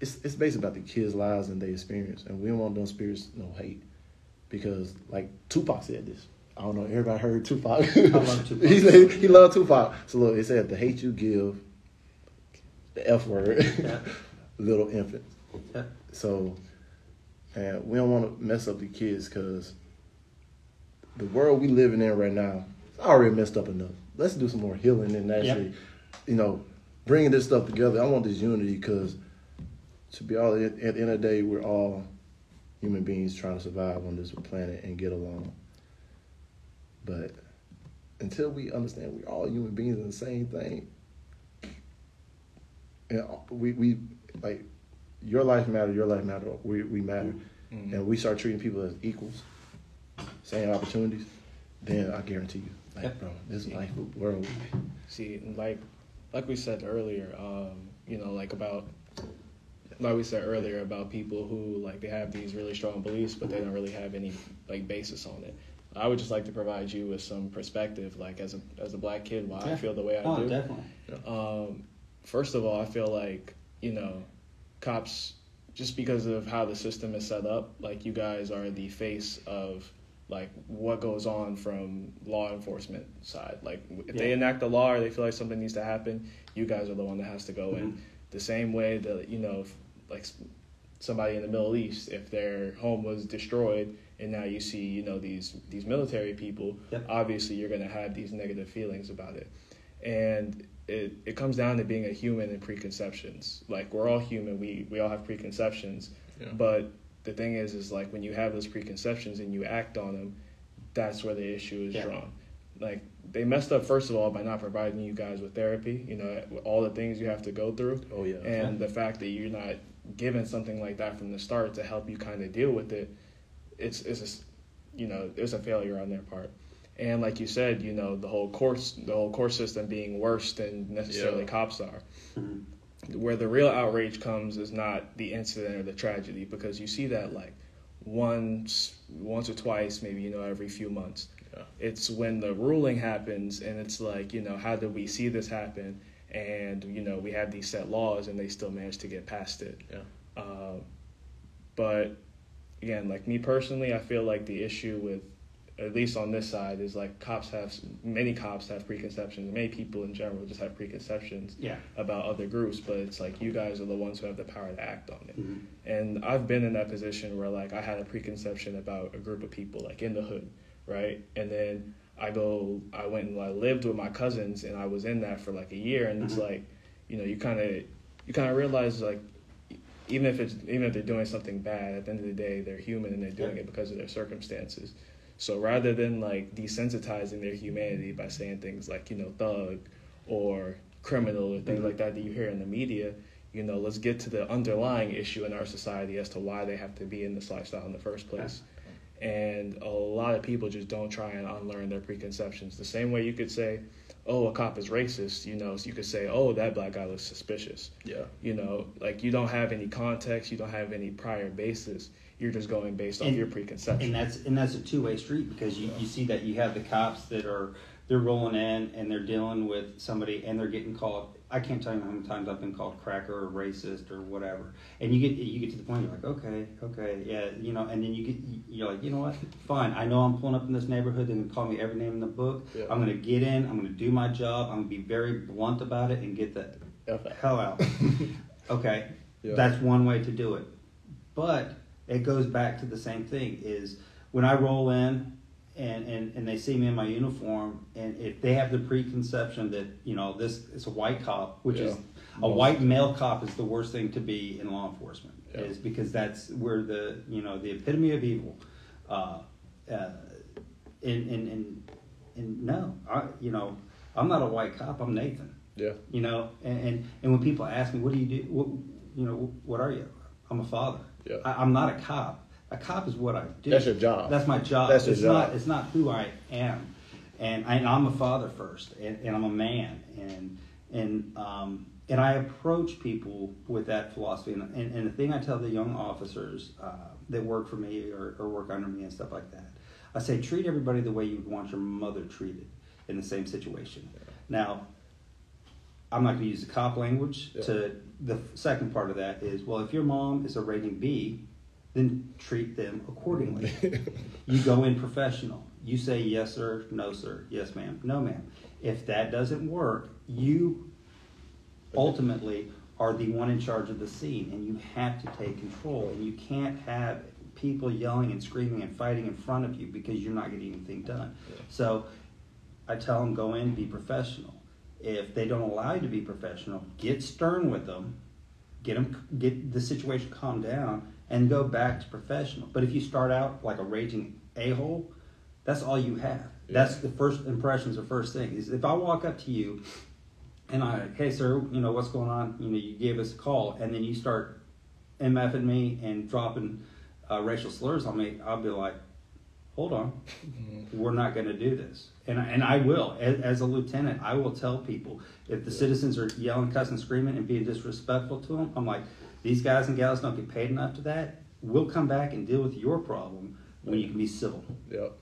it's it's basically about the kids' lives and their experience, and we don't want them spirits no hate, because like Tupac said this. I don't know. Everybody heard Tupac. love (laughs) Tupac. he said he loved Tupac. So look, it said the hate you give, the F word, (laughs) Yeah. little infants. Yeah. So, and we don't want to mess up the kids because the world we living in right now is already messed up enough. Let's do some more healing and actually, you know, bringing this stuff together. I want this unity because, to be all at the end of the day, we're all human beings trying to survive on this planet and get along. But until we understand we're all human beings in the same thing, and we we like your life matter, your life matter, we we matter, Mhm. and we start treating people as equals, same opportunities, then I guarantee you, like Yep. bro, this life world, See, like like we said earlier, um, you know, like about like we said earlier about people who like they have these really strong beliefs, but they don't really have any like basis on it. I would just like to provide you with some perspective, like as a as a black kid, why I feel the way I Oh, do. definitely. Um, first of all, I feel like you know, cops just because of how the system is set up, like you guys are the face of like what goes on from law enforcement side. Like if they enact a law or they feel like something needs to happen, you guys are the one that has to go in. Mhm. The same way that you know, if, like somebody in the Middle East, if their home was destroyed and now you see you know these these military people, obviously you're gonna have these negative feelings about it, and it it comes down to being a human and preconceptions. Like we're all human, we we all have preconceptions, Yeah. but the thing is, is like when you have those preconceptions and you act on them, that's where the issue is Yeah. drawn. Like they messed up first of all by not providing you guys with therapy. You know all the things you have to go through, oh yeah, and the fact that you're not given something like that from the start to help you kind of deal with it, it's it's a, you know there's a failure on their part. And like you said, you know the whole course the whole court system being worse than necessarily Yeah. cops are Mhm. Where the real outrage comes is not the incident or the tragedy because you see that like once once or twice maybe you know every few months Yeah. it's when the ruling happens and it's like you know how did we see this happen and you know we have these set laws and they still manage to get past it Yeah. um, but again like me personally i feel like the issue with at least on this side is like cops have many cops have preconceptions many people in general just have preconceptions Yeah. about other groups, but it's like you guys are the ones who have the power to act on it. Mhm. And I've been in that position where like I had a preconception about a group of people like in the hood, right? And then I go, I went and I lived with my cousins, and I was in that for like a year, and it's Mhm. like, you know, you kind of, you kind of realize like, even if it's even if they're doing something bad, at the end of the day, they're human and they're doing Yeah. it because of their circumstances. So rather than like desensitizing their humanity by saying things like you know thug or criminal or things Mhm. like that that you hear in the media, you know, let's get to the underlying issue in our society as to why they have to be in this lifestyle in the first place. And a lot of people just don't try and unlearn their preconceptions. The same way you could say, "Oh, a cop is racist," you know, so you could say, "Oh, that black guy looks suspicious." yeah, You know, like you don't have any context, you don't have any prior basis. You're just going based off And- your preconception. And that's and that's a two way street because you, you see that you have the cops that are they're rolling in and they're dealing with somebody and they're getting called. I can't tell you how many times I've been called cracker or racist or whatever. And you get you get to the point you're like, okay, okay, yeah, you know. And then you get you're like, you know what? Fine. I know I'm pulling up in this neighborhood. They're gonna call me every name in the book. Yeah. I'm gonna get in. I'm gonna do my job. I'm gonna be very blunt about it and get the hell out. (laughs) okay, Yeah. that's one way to do it. But it goes back to the same thing: is when I roll in and, and, and they see me in my uniform, and if they have the preconception that you know this is a white cop, which is Yeah. a white male cop is the worst thing to be in law enforcement, Yeah. is because that's where the you know the epitome of evil. Uh, uh, and, and and and no, I you know I'm not a white cop. I'm Nathan yeah, you know and, and and when people ask me what do you do what, you know what are you i'm a father Yeah. I, i'm not a cop a cop is what i do That's your job. that's my job That's your it's job. not it's not who i am and, I, and i'm a father first and, and i'm a man and and um and i approach people with that philosophy and, and, and the thing i tell the young officers uh, that work for me or, or work under me and stuff like that i say treat everybody the way you would want your mother treated in the same situation now I'm not going to use the cop language. Yeah. To the second part of that is, well, if your mom is a rating B, then treat them accordingly. (laughs) you go in professional. You say yes sir, no sir, yes ma'am, no ma'am. If that doesn't work, you ultimately are the one in charge of the scene, and you have to take control. And you can't have people yelling and screaming and fighting in front of you because you're not getting anything done. So I tell them go in, be professional. If they don't allow you to be professional, get stern with them, get them, get the situation calmed down, and go back to professional. But if you start out like a raging a hole, that's all you have. That's the first impressions. The first thing is if I walk up to you and I, hey sir, you know what's going on? You know, you gave us a call, and then you start mfing me and dropping uh, racial slurs on me. I'll be like, hold on, we're not going to do this. And, and I will, as, as a lieutenant, I will tell people if the citizens are yelling, cussing, screaming, and being disrespectful to them, I'm like, these guys and gals don't get paid enough to that. We'll come back and deal with your problem when you can be civil. Yep.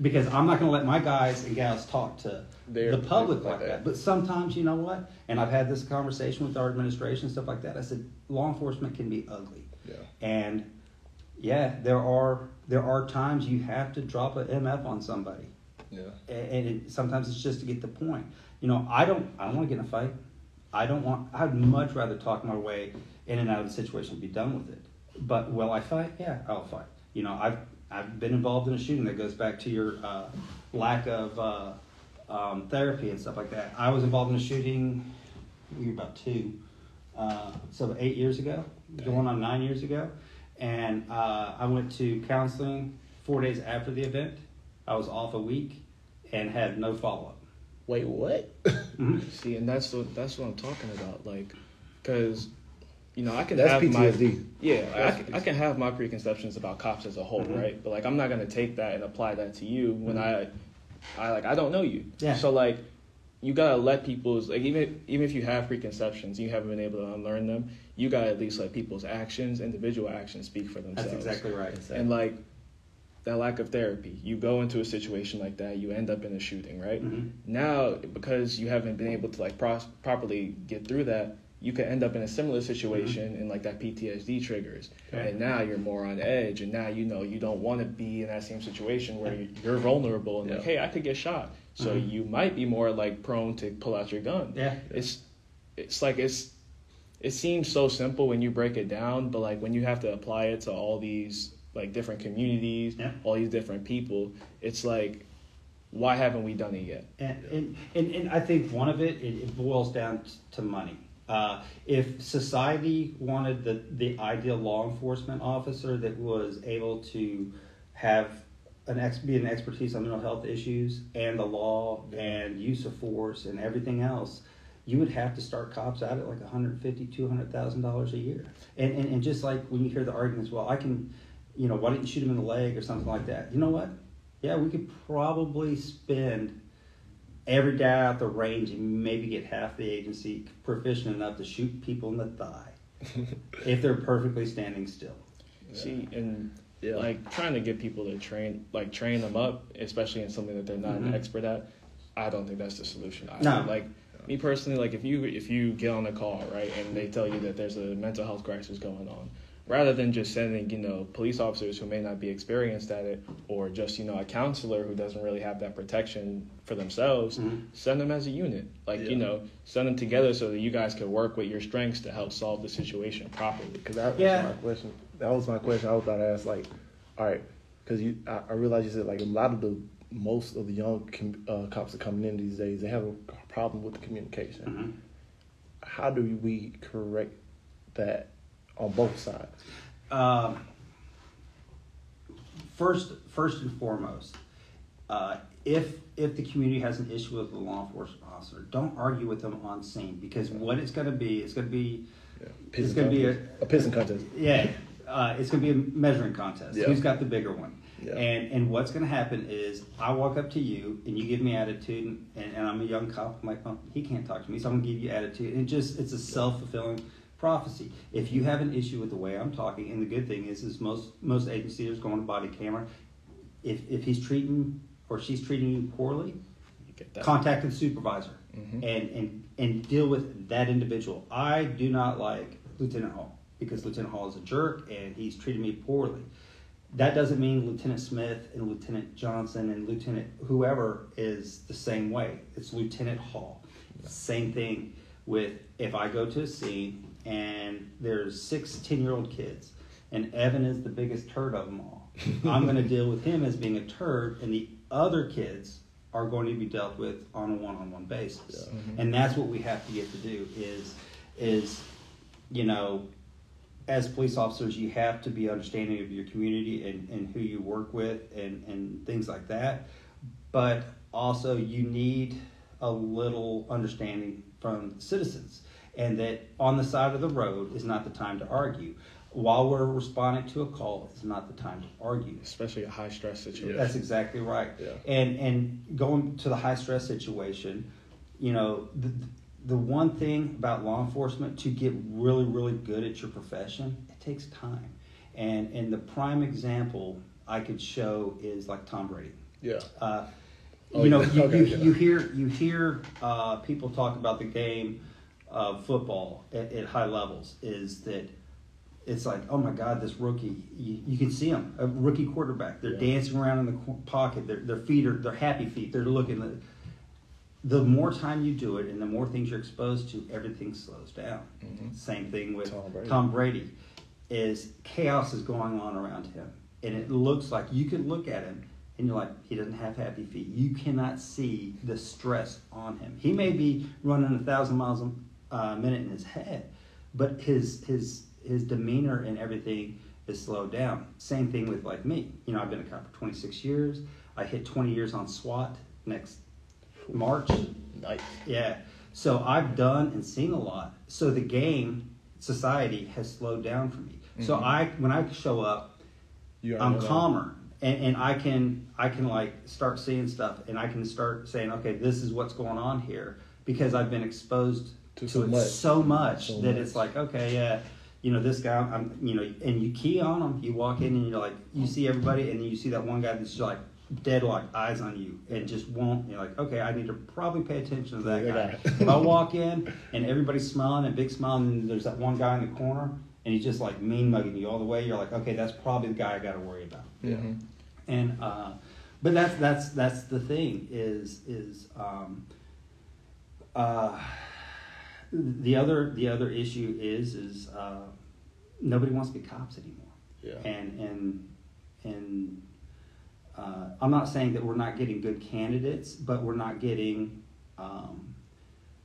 Because I'm not going to let my guys and gals talk to They're- the public like like that. that. But sometimes, you know what? And I've had this conversation with our administration and stuff like that. I said, law enforcement can be ugly. Yeah. And yeah, there are there are times you have to drop a MF on somebody, Yeah. And it, sometimes it's just to get the point. You know, I don't I don't want to get in a fight. I don't want. I'd much rather talk my way in and out of the situation and be done with it. But will I fight? Yeah, I'll fight. You know, I've I've been involved in a shooting that goes back to your uh, lack of uh, um, therapy and stuff like that. I was involved in a shooting. We were about two, uh, so eight years ago, going on nine years ago, and uh, I went to counseling four days after the event. I was off a week and had no follow up. Wait, what? (laughs) See, and that's what that's what I'm talking about. Like, because you know, I can That's have PTSD. my yeah, I, That's can, I can have my preconceptions about cops as a whole, Mhm. right? But like, I'm not gonna take that and apply that to you when I, I like I don't know you. Yeah. So like, you gotta let people's like even even if you have preconceptions, you haven't been able to unlearn them. You gotta at least let people's actions, individual actions, speak for themselves. That's exactly right. And like that lack of therapy, you go into a situation like that, you end up in a shooting, right? Mhm. Now, because you haven't been able to like pros- properly get through that, you could end up in a similar situation and like that PTSD triggers. Okay. And now you're more on edge, and now you know you don't want to be in that same situation where you're vulnerable and like, hey, I could get shot. So Mhm. you might be more like prone to pull out your gun. Yeah. It's it's like it's it seems so simple when you break it down, but like when you have to apply it to all these like different communities, Yeah. all these different people, it's like why haven't we done it yet? And, and, and, and I think one of it, it, it boils down to money. Uh, if society wanted the, the ideal law enforcement officer that was able to have an ex, be an expertise on mental health issues and the law and use of force and everything else, you would have to start cops out at like 150 200000 dollars a year and, and, and just like when you hear the arguments well i can you know why didn't you shoot him in the leg or something like that you know what yeah we could probably spend every guy out the range and maybe get half the agency proficient enough to shoot people in the thigh (laughs) if they're perfectly standing still See, and Yeah. like trying to get people to train, like train them up, especially in something that they're not an Mhm. expert at. I don't think that's the solution. Either. No. Like me personally, like if you if you get on a call right and they tell you that there's a mental health crisis going on, rather than just sending you know police officers who may not be experienced at it or just you know a counselor who doesn't really have that protection for themselves, Mhm. send them as a unit. Like Yeah. you know, send them together so that you guys can work with your strengths to help solve the situation properly. Because that Yeah. was my question. That was my question. I was about to ask, like, all right, because you, I, I realize you said like a lot of the most of the young com, uh, cops that coming in these days, they have a problem with the communication. Mhm. How do we correct that on both sides? Um, first, first and foremost, uh, if if the community has an issue with the law enforcement officer, don't argue with them on scene because what it's going to be, it's going to be, Yeah. it's going to be a, a pissing contest. yeah, uh, it's going to be a measuring contest. Yeah. Who's got the bigger one? Yeah. And and what's going to happen is I walk up to you and you give me attitude, and, and, I'm a young cop. I'm like, oh, he can't talk to me, so I'm going to give you attitude. And it just it's a self fulfilling prophecy. If you have an issue with the way I'm talking, and the good thing is, is most most agencies go on a body camera. If if he's treating or she's treating you poorly, You get that. contact the supervisor. Mm-hmm. and, and and deal with that individual. I do not like Lieutenant Hall because Lieutenant Hall is a jerk and he's treated me poorly. That doesn't mean Lieutenant Smith and Lieutenant Johnson and Lieutenant whoever is the same way. It's Lieutenant Hall. Same thing with if I go to a scene and there's six 10 year old kids and Evan is the biggest turd of them all. (laughs) I'm going to deal with him as being a turd and the other kids are going to be dealt with on a one-on-one basis. Mm-hmm. And that's what we have to get to do is is you know as police officers you have to be understanding of your community and, and who you work with and, and things like that. But also you need a little understanding from citizens and that on the side of the road is not the time to argue. While we're responding to a call, it's not the time to argue. especially a high stress situation. That's exactly right. Yeah. And and going to the high stress situation, you know, the, the one thing about law enforcement to get really really good at your profession, it takes time. And and the prime example I could show is like Tom Brady. Yeah. Uh, Oh, you know, yeah. you, Okay, you, yeah. you hear you hear uh, people talk about the game of football at, at high levels. Is that it's like, oh my God, this rookie, you, you can see him, a rookie quarterback. They're Yeah. dancing around in the pocket. Their, their feet are, they're happy feet. They're looking. The more time you do it and the more things you're exposed to, everything slows down. Same thing with Tom Brady. Tom Brady. Is chaos is going on around him, and it looks like you can look at him and you're like, he doesn't have happy feet. You cannot see the stress on him. He may be running a thousand miles a uh, minute in his head, but his his his demeanor and everything is slowed down. Same thing with like me. You know, I've been a cop for 26 years. I hit 20 years on SWAT next March. Nice. Yeah. So I've done and seen a lot. So the game society has slowed down for me. So mm-hmm. I when I show up, You I'm calmer and, and I can I can like start seeing stuff and I can start saying, okay, this is what's going on here because I've been exposed To to, so it much. so much So that much. it's like, okay, yeah, you know, this guy, I'm, you know, and you key on them. You walk in and you're like, you see everybody, and then you see that one guy that's like dead like eyes on you and just won't. You're like, okay, I need to probably pay attention to that Yeah, guy. yeah. if I (laughs) walk in and everybody's smiling and big smile, and there's that one guy in the corner, and he's just like mean mugging you all the way. You're like, okay, that's probably the guy I got to worry about. Yeah. And uh, but that's that's that's the thing is is um, uh, the other the other issue is is uh, nobody wants to be cops anymore. Yeah. And and and uh, I'm not saying that we're not getting good candidates, but we're not getting um,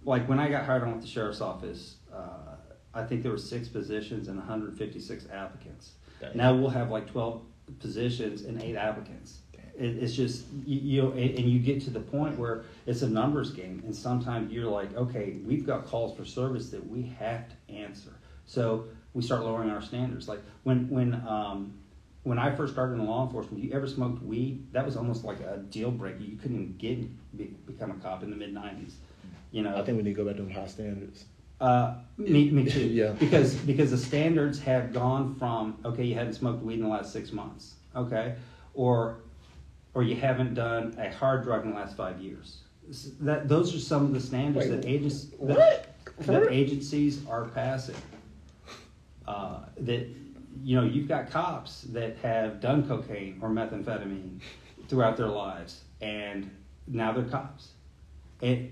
like when I got hired on with the sheriff's office. Uh, I think there were six positions and 156 applicants. Dang. Now we'll have like 12 positions and eight applicants. It, it's just you, you know, and, and you get to the point where it's a numbers game, and sometimes you're like, okay, we've got calls for service that we have to answer. So we start lowering our standards. Like when when um, when I first started in law enforcement, you ever smoked weed? That was almost like a deal breaker. You couldn't even get be, become a cop in the mid '90s. You know, I think we need to go back to them high standards. uh, me, me too. (laughs) Yeah. Because because the standards have gone from okay, you hadn't smoked weed in the last six months, okay, or or you haven't done a hard drug in the last five years. S- That those are some of the standards Wait, that agents that, that agencies are passing. Uh, that you know you've got cops that have done cocaine or methamphetamine throughout their lives, and now they're cops. And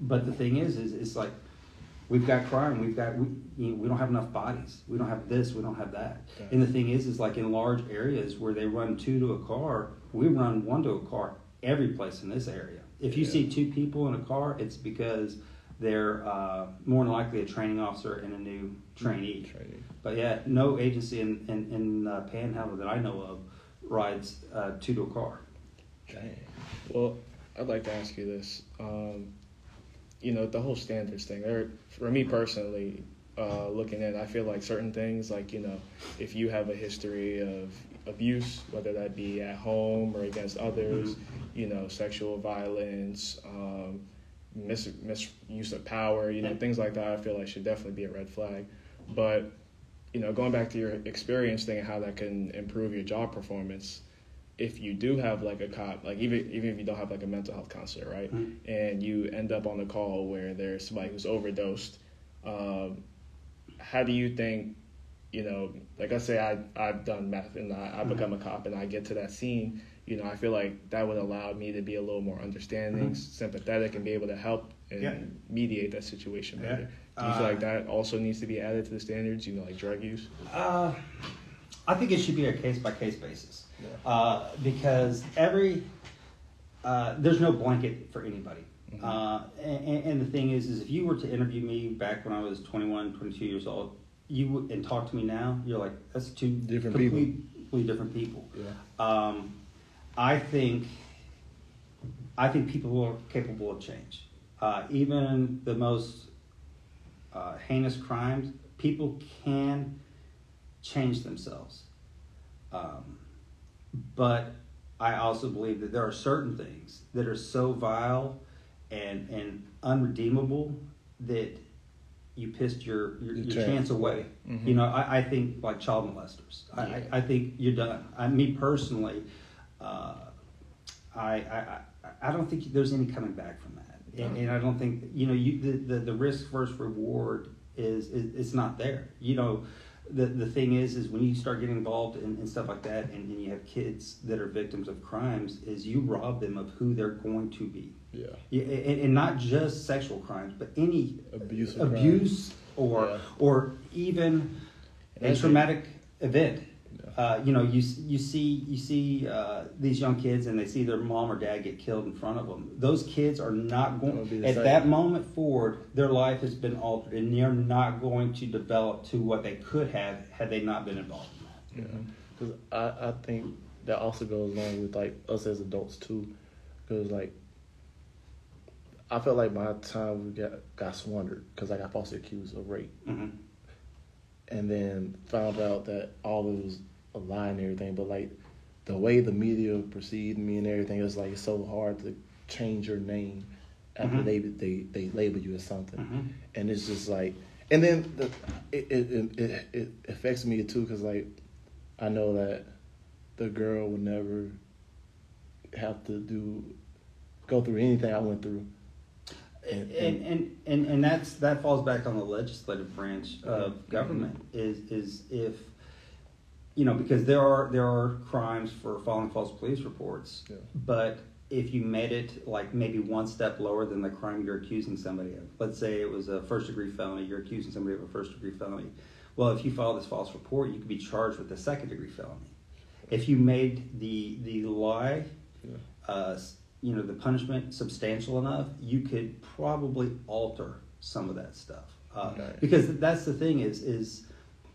but the thing is, is it's like we've got crime, we've got we, you know, we don't have enough bodies, we don't have this, we don't have that. Okay. And the thing is, is like in large areas where they run two to a car, we run one to a car every place in this area. If you Yeah. see two people in a car, it's because they're uh, more than likely a training officer and a new trainee. Training. But yeah, no agency in in, in uh, Panhandle that I know of rides uh, two to a car. Dang. Well, I'd like to ask you this. Um, you know, the whole standards thing. There, for me personally, uh, looking at, it, I feel like certain things, like you know, if you have a history of abuse, whether that be at home or against others, you know, sexual violence, um, mis- misuse of power, you know, things like that, I feel like should definitely be a red flag. But you know, going back to your experience thing and how that can improve your job performance, if you do have like a cop, like even even if you don't have like a mental health counselor, right, Mhm. and you end up on a call where there's somebody who's overdosed, um, how do you think, you know, like I say, I I've done meth and I, I become a cop and I get to that scene, you know, I feel like that would allow me to be a little more understanding, Mhm. sympathetic, and be able to help and Yeah. mediate that situation Yeah. better. Do you feel Uh, like that also needs to be added to the standards? You know, like drug use. Uh, I think it should be a case by case basis uh, because every uh, there's no blanket for anybody. Mhm. Uh, and, and the thing is, is if you were to interview me back when I was 21, 22 years old, you would, and talk to me now, you're like that's two Different people. completely different people. Yeah. Um, I think I think people are capable of change. Uh, even the most uh, heinous crimes, people can change themselves. Um, but I also believe that there are certain things that are so vile and and unredeemable that you pissed your your, Your chance. chance away. Mhm. You know, I, I think like child molesters. I, Yeah. I, I think you're done. I, me personally, uh, I, I I don't think there's any coming back from that, and, and I don't think you know you the, the, the risk versus reward is, is it's not there. You know, the the thing is is when you start getting involved in, in stuff like that, and, and you have kids that are victims of crimes, is you rob them of who they're going to be. Yeah. Yeah, and, and not just sexual crimes, but any Abuse. abuse or Yeah. or even a that's- traumatic event. Yeah. Uh, you know, you you see you see uh, these young kids and they see their mom or dad get killed in front of them. Those kids are not Gonna be at same. that moment forward. Their life has been altered, and they're not going to develop to what they could have had they not been involved in that. Yeah, because I, I think that also goes along with like us as adults too, because like I felt like my time we got got squandered because I got falsely accused of rape, hmm and then found out that all of it was a lie and everything. But like the way the media perceived me and everything, it was like it's so hard to change your name after Mhm. they they they label you as something hmm and it's just like and then the, it, it, it, it affects me too because like i know that the girl would never have to do go through anything i went through and, and and and that's that falls back on the legislative branch of government is is if you know because there are there are crimes for filing false police reports Yeah. but if you made it like maybe one step lower than the crime you're accusing somebody of let's say it was a first degree felony you're accusing somebody of a first degree felony well if you file this false report you could be charged with a second degree felony if you made the the lie Yeah. uh, you know the punishment substantial enough, you could probably alter some of that stuff. Uh, Right. Because that's the thing is is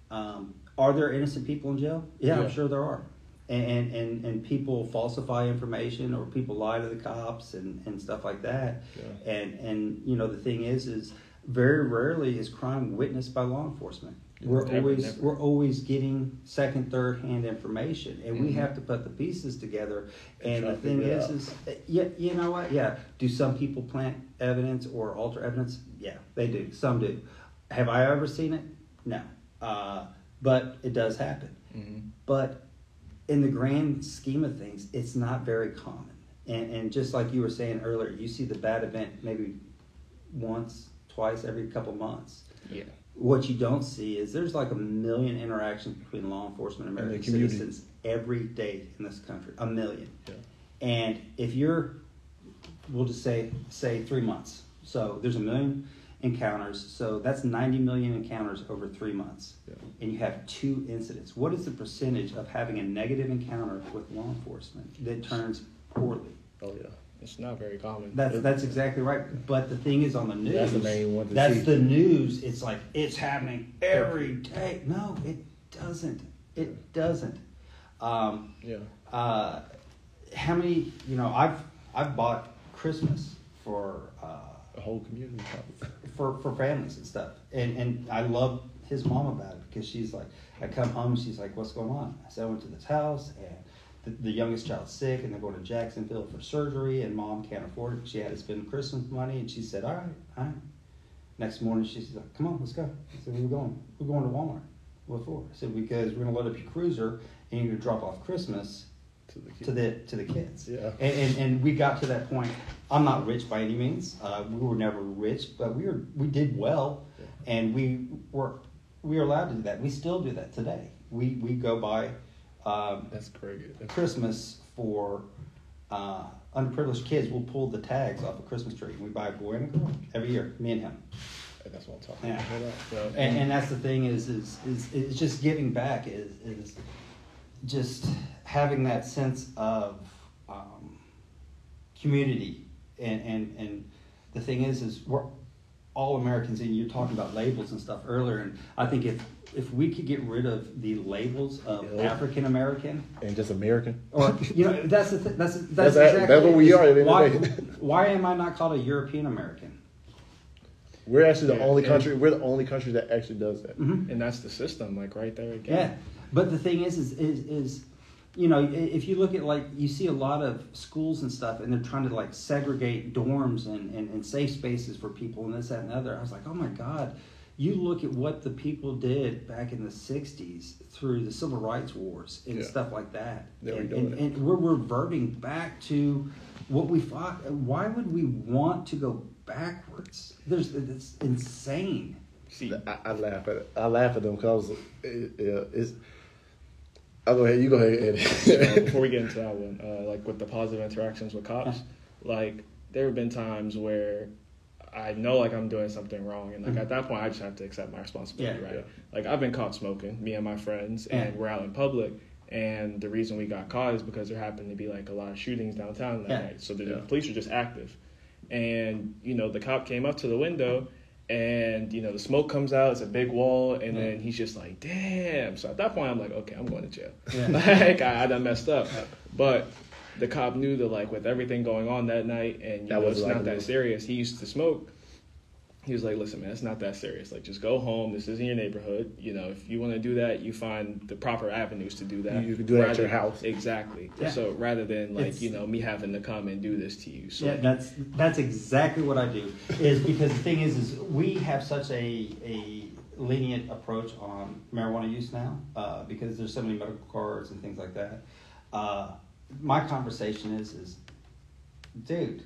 um, are there innocent people in jail? Yeah, Yeah. I'm sure there are. And, and and people falsify information or people lie to the cops and, and stuff like that. Yeah. And and you know the thing is is very rarely is crime witnessed by law enforcement. We're Never, always never. we're always getting second, third hand information, and we Mhm. have to put the pieces together. And And the thing is, out. is uh, yeah, you know what? Yeah, do some people plant evidence or alter evidence? Yeah, they do. Some do. Have I ever seen it? No. Uh, but it does happen. hmm But in the grand scheme of things, it's not very common. And, and just like you were saying earlier, you see the bad event maybe once, twice every couple months. Yeah. What you don't see is there's like a million interactions between law enforcement and And American community. citizens every day in this country. A million. Yeah. And if you're, we'll just say say three months. So there's a million encounters. So that's 90 million encounters over three months. Yeah. And you have two incidents. What is the percentage of having a negative encounter with law enforcement that turns poorly? oh yeah It's not very common. That's that's exactly right. But the thing is, on the news, That's the main one that's see. the news. It's like it's happening every day. No, it doesn't. It doesn't. Um, yeah uh, how many? You know, I've I've bought Christmas for uh, the whole community for for families and stuff, and and I love his mom about it because she's like, I come home, she's like, what's going on? I said I went to this house and. The, the youngest child's sick, and they're going to Jacksonville for surgery, and mom can't afford it. She had to spend Christmas money, and she said, "All right, all right." Next morning, she's like, "Come on, let's go." I said, "Where we going?" "We're going to Walmart." What for? I said, "Because we're going to load up your cruiser, and you're going to drop off Christmas To the to the to the kids. Yeah. And, and and we got to that point. I'm not rich by any means. Uh, we were never rich, but we were we did well, and we were we were allowed to do that. We still do that today. We we go by um, That's great. That's Christmas for uh, underprivileged kids. We'll pull the tags off a Christmas tree. And we buy a boy and a girl every year. Me and him. That's what I'm talking Yeah. about. So, And, and that's the thing is, is, is, is just giving back is, is just having that sense of um, community. And, and, and the thing is, is we're all Americans, and you're talking about labels and stuff earlier. And I think if, if we could get rid of the labels of Yeah. African American, And just American. or you know, that's the th- that's that's, That's- exactly that's what we are at Why, of the day. why am I not called a European American? We're actually the Yeah, only and- country. We're the only country that actually does that. Mm-hmm. and that's the system, like right there Yeah, but the thing is, is, is, is, you know, if you look at like you see a lot of schools and stuff, and they're trying to like segregate dorms and, and, and safe spaces for people and this that and the other. I was like, oh my god, you look at what the people did back in the '60s through the civil rights wars and Yeah. stuff like that, They were and, and, and we're reverting back to what we fought. Why would we want to go backwards? There's it's insane. See, I, I laugh at it. I laugh at them because it, it, uh, uh, it's. I'll go ahead. You go ahead, Eddie. before we (laughs) get into that one, uh, like with the positive interactions with cops, like there have been times where I know like I'm doing something wrong, and like Mhm. at that point I just have to accept my responsibility, Yeah. right? Like I've been caught smoking, me and my friends, Yeah. and we're out in public. And the reason we got caught is because there happened to be like a lot of shootings downtown that Yeah. night. So the Yeah. police were just active. And, you know, the cop came up to the window and, you know, the smoke comes out, it's a big wall, and Yeah. then he's just like, damn. So at that point I'm like, okay, I'm going to jail. Yeah. (laughs) like I, I done messed up. But the cop knew that like with everything going on that night and you That know was it's not that serious. He used to smoke. He was like, "Listen, man, it's not that serious. Like, just go home. This isn't your neighborhood. You know, if you want to do that, you find the proper avenues to do that. You- you can do that at your house. Exactly. Yeah. So rather than like It's- you know me having to come and do this to you. So Yeah, that's that's exactly what I do. Is because the thing is, is we have such a a lenient approach on marijuana use now uh, because there's so many medical cards and things like that. Uh, my conversation is is, dude,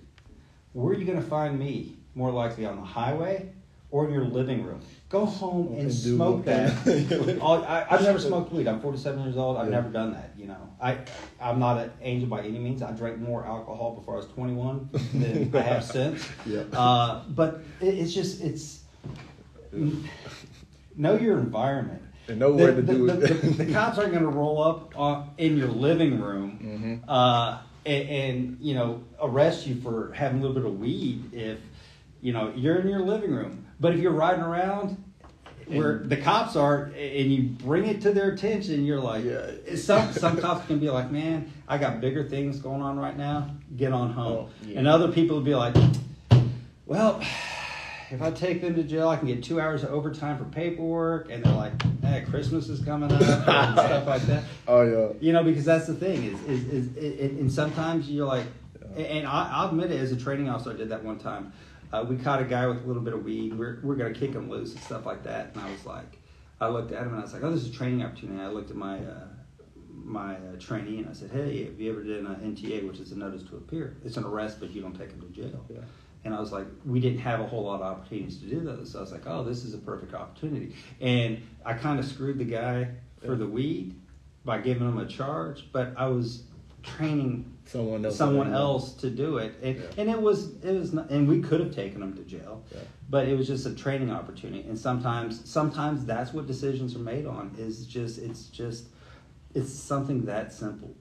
where are you going to find me? More likely on the highway or in your living room. Go home and, And smoke that. (laughs) All- I, I've never smoked weed. I'm 47 years old. I've Yeah. never done that. You know, I I'm not an angel by any means. I drank more alcohol before I was 21 than (laughs) I have since. Yeah. Uh, but it, it's just it's know your environment. And know where the, to do the, it. The, the cops aren't going to roll up on, in your living room Mm-hmm. uh, and, and you know arrest you for having a little bit of weed if you know you're in your living room. But if you're riding around where the cops are and you bring it to their attention, you're like, Yeah. some some (laughs) cops can be like, man, I got bigger things going on right now. Get on home. Oh, yeah. And other people will be like, well, (sighs) if I take them to jail, I can get two hours of overtime for paperwork. And they're like, hey, Christmas is coming up and (laughs) stuff like that. Oh yeah. You know, because that's the thing is, is, is, is and sometimes you're like, and I, I'll admit it, as a training officer, I did that one time. Uh, we caught a guy with a little bit of weed. We're, we're going to kick him loose and stuff like that. And I was like, I looked at him and I was like, oh, this is a training opportunity. I looked at my uh, my uh, trainee and I said, hey, have you ever done an NTA, which is a notice to appear? It's an arrest, but you don't take him to jail. Yeah. And I was like, we didn't have a whole lot of opportunities to do those. So I was like, oh, this is a perfect opportunity. And I kind of screwed the guy for the weed by giving him a charge, but I was training Someone else. someone else to do it, and, Yeah. and it was it was not, and we could have taken them to jail, Yeah. but it was just a training opportunity. And sometimes sometimes that's what decisions are made on is just it's just it's something that simple.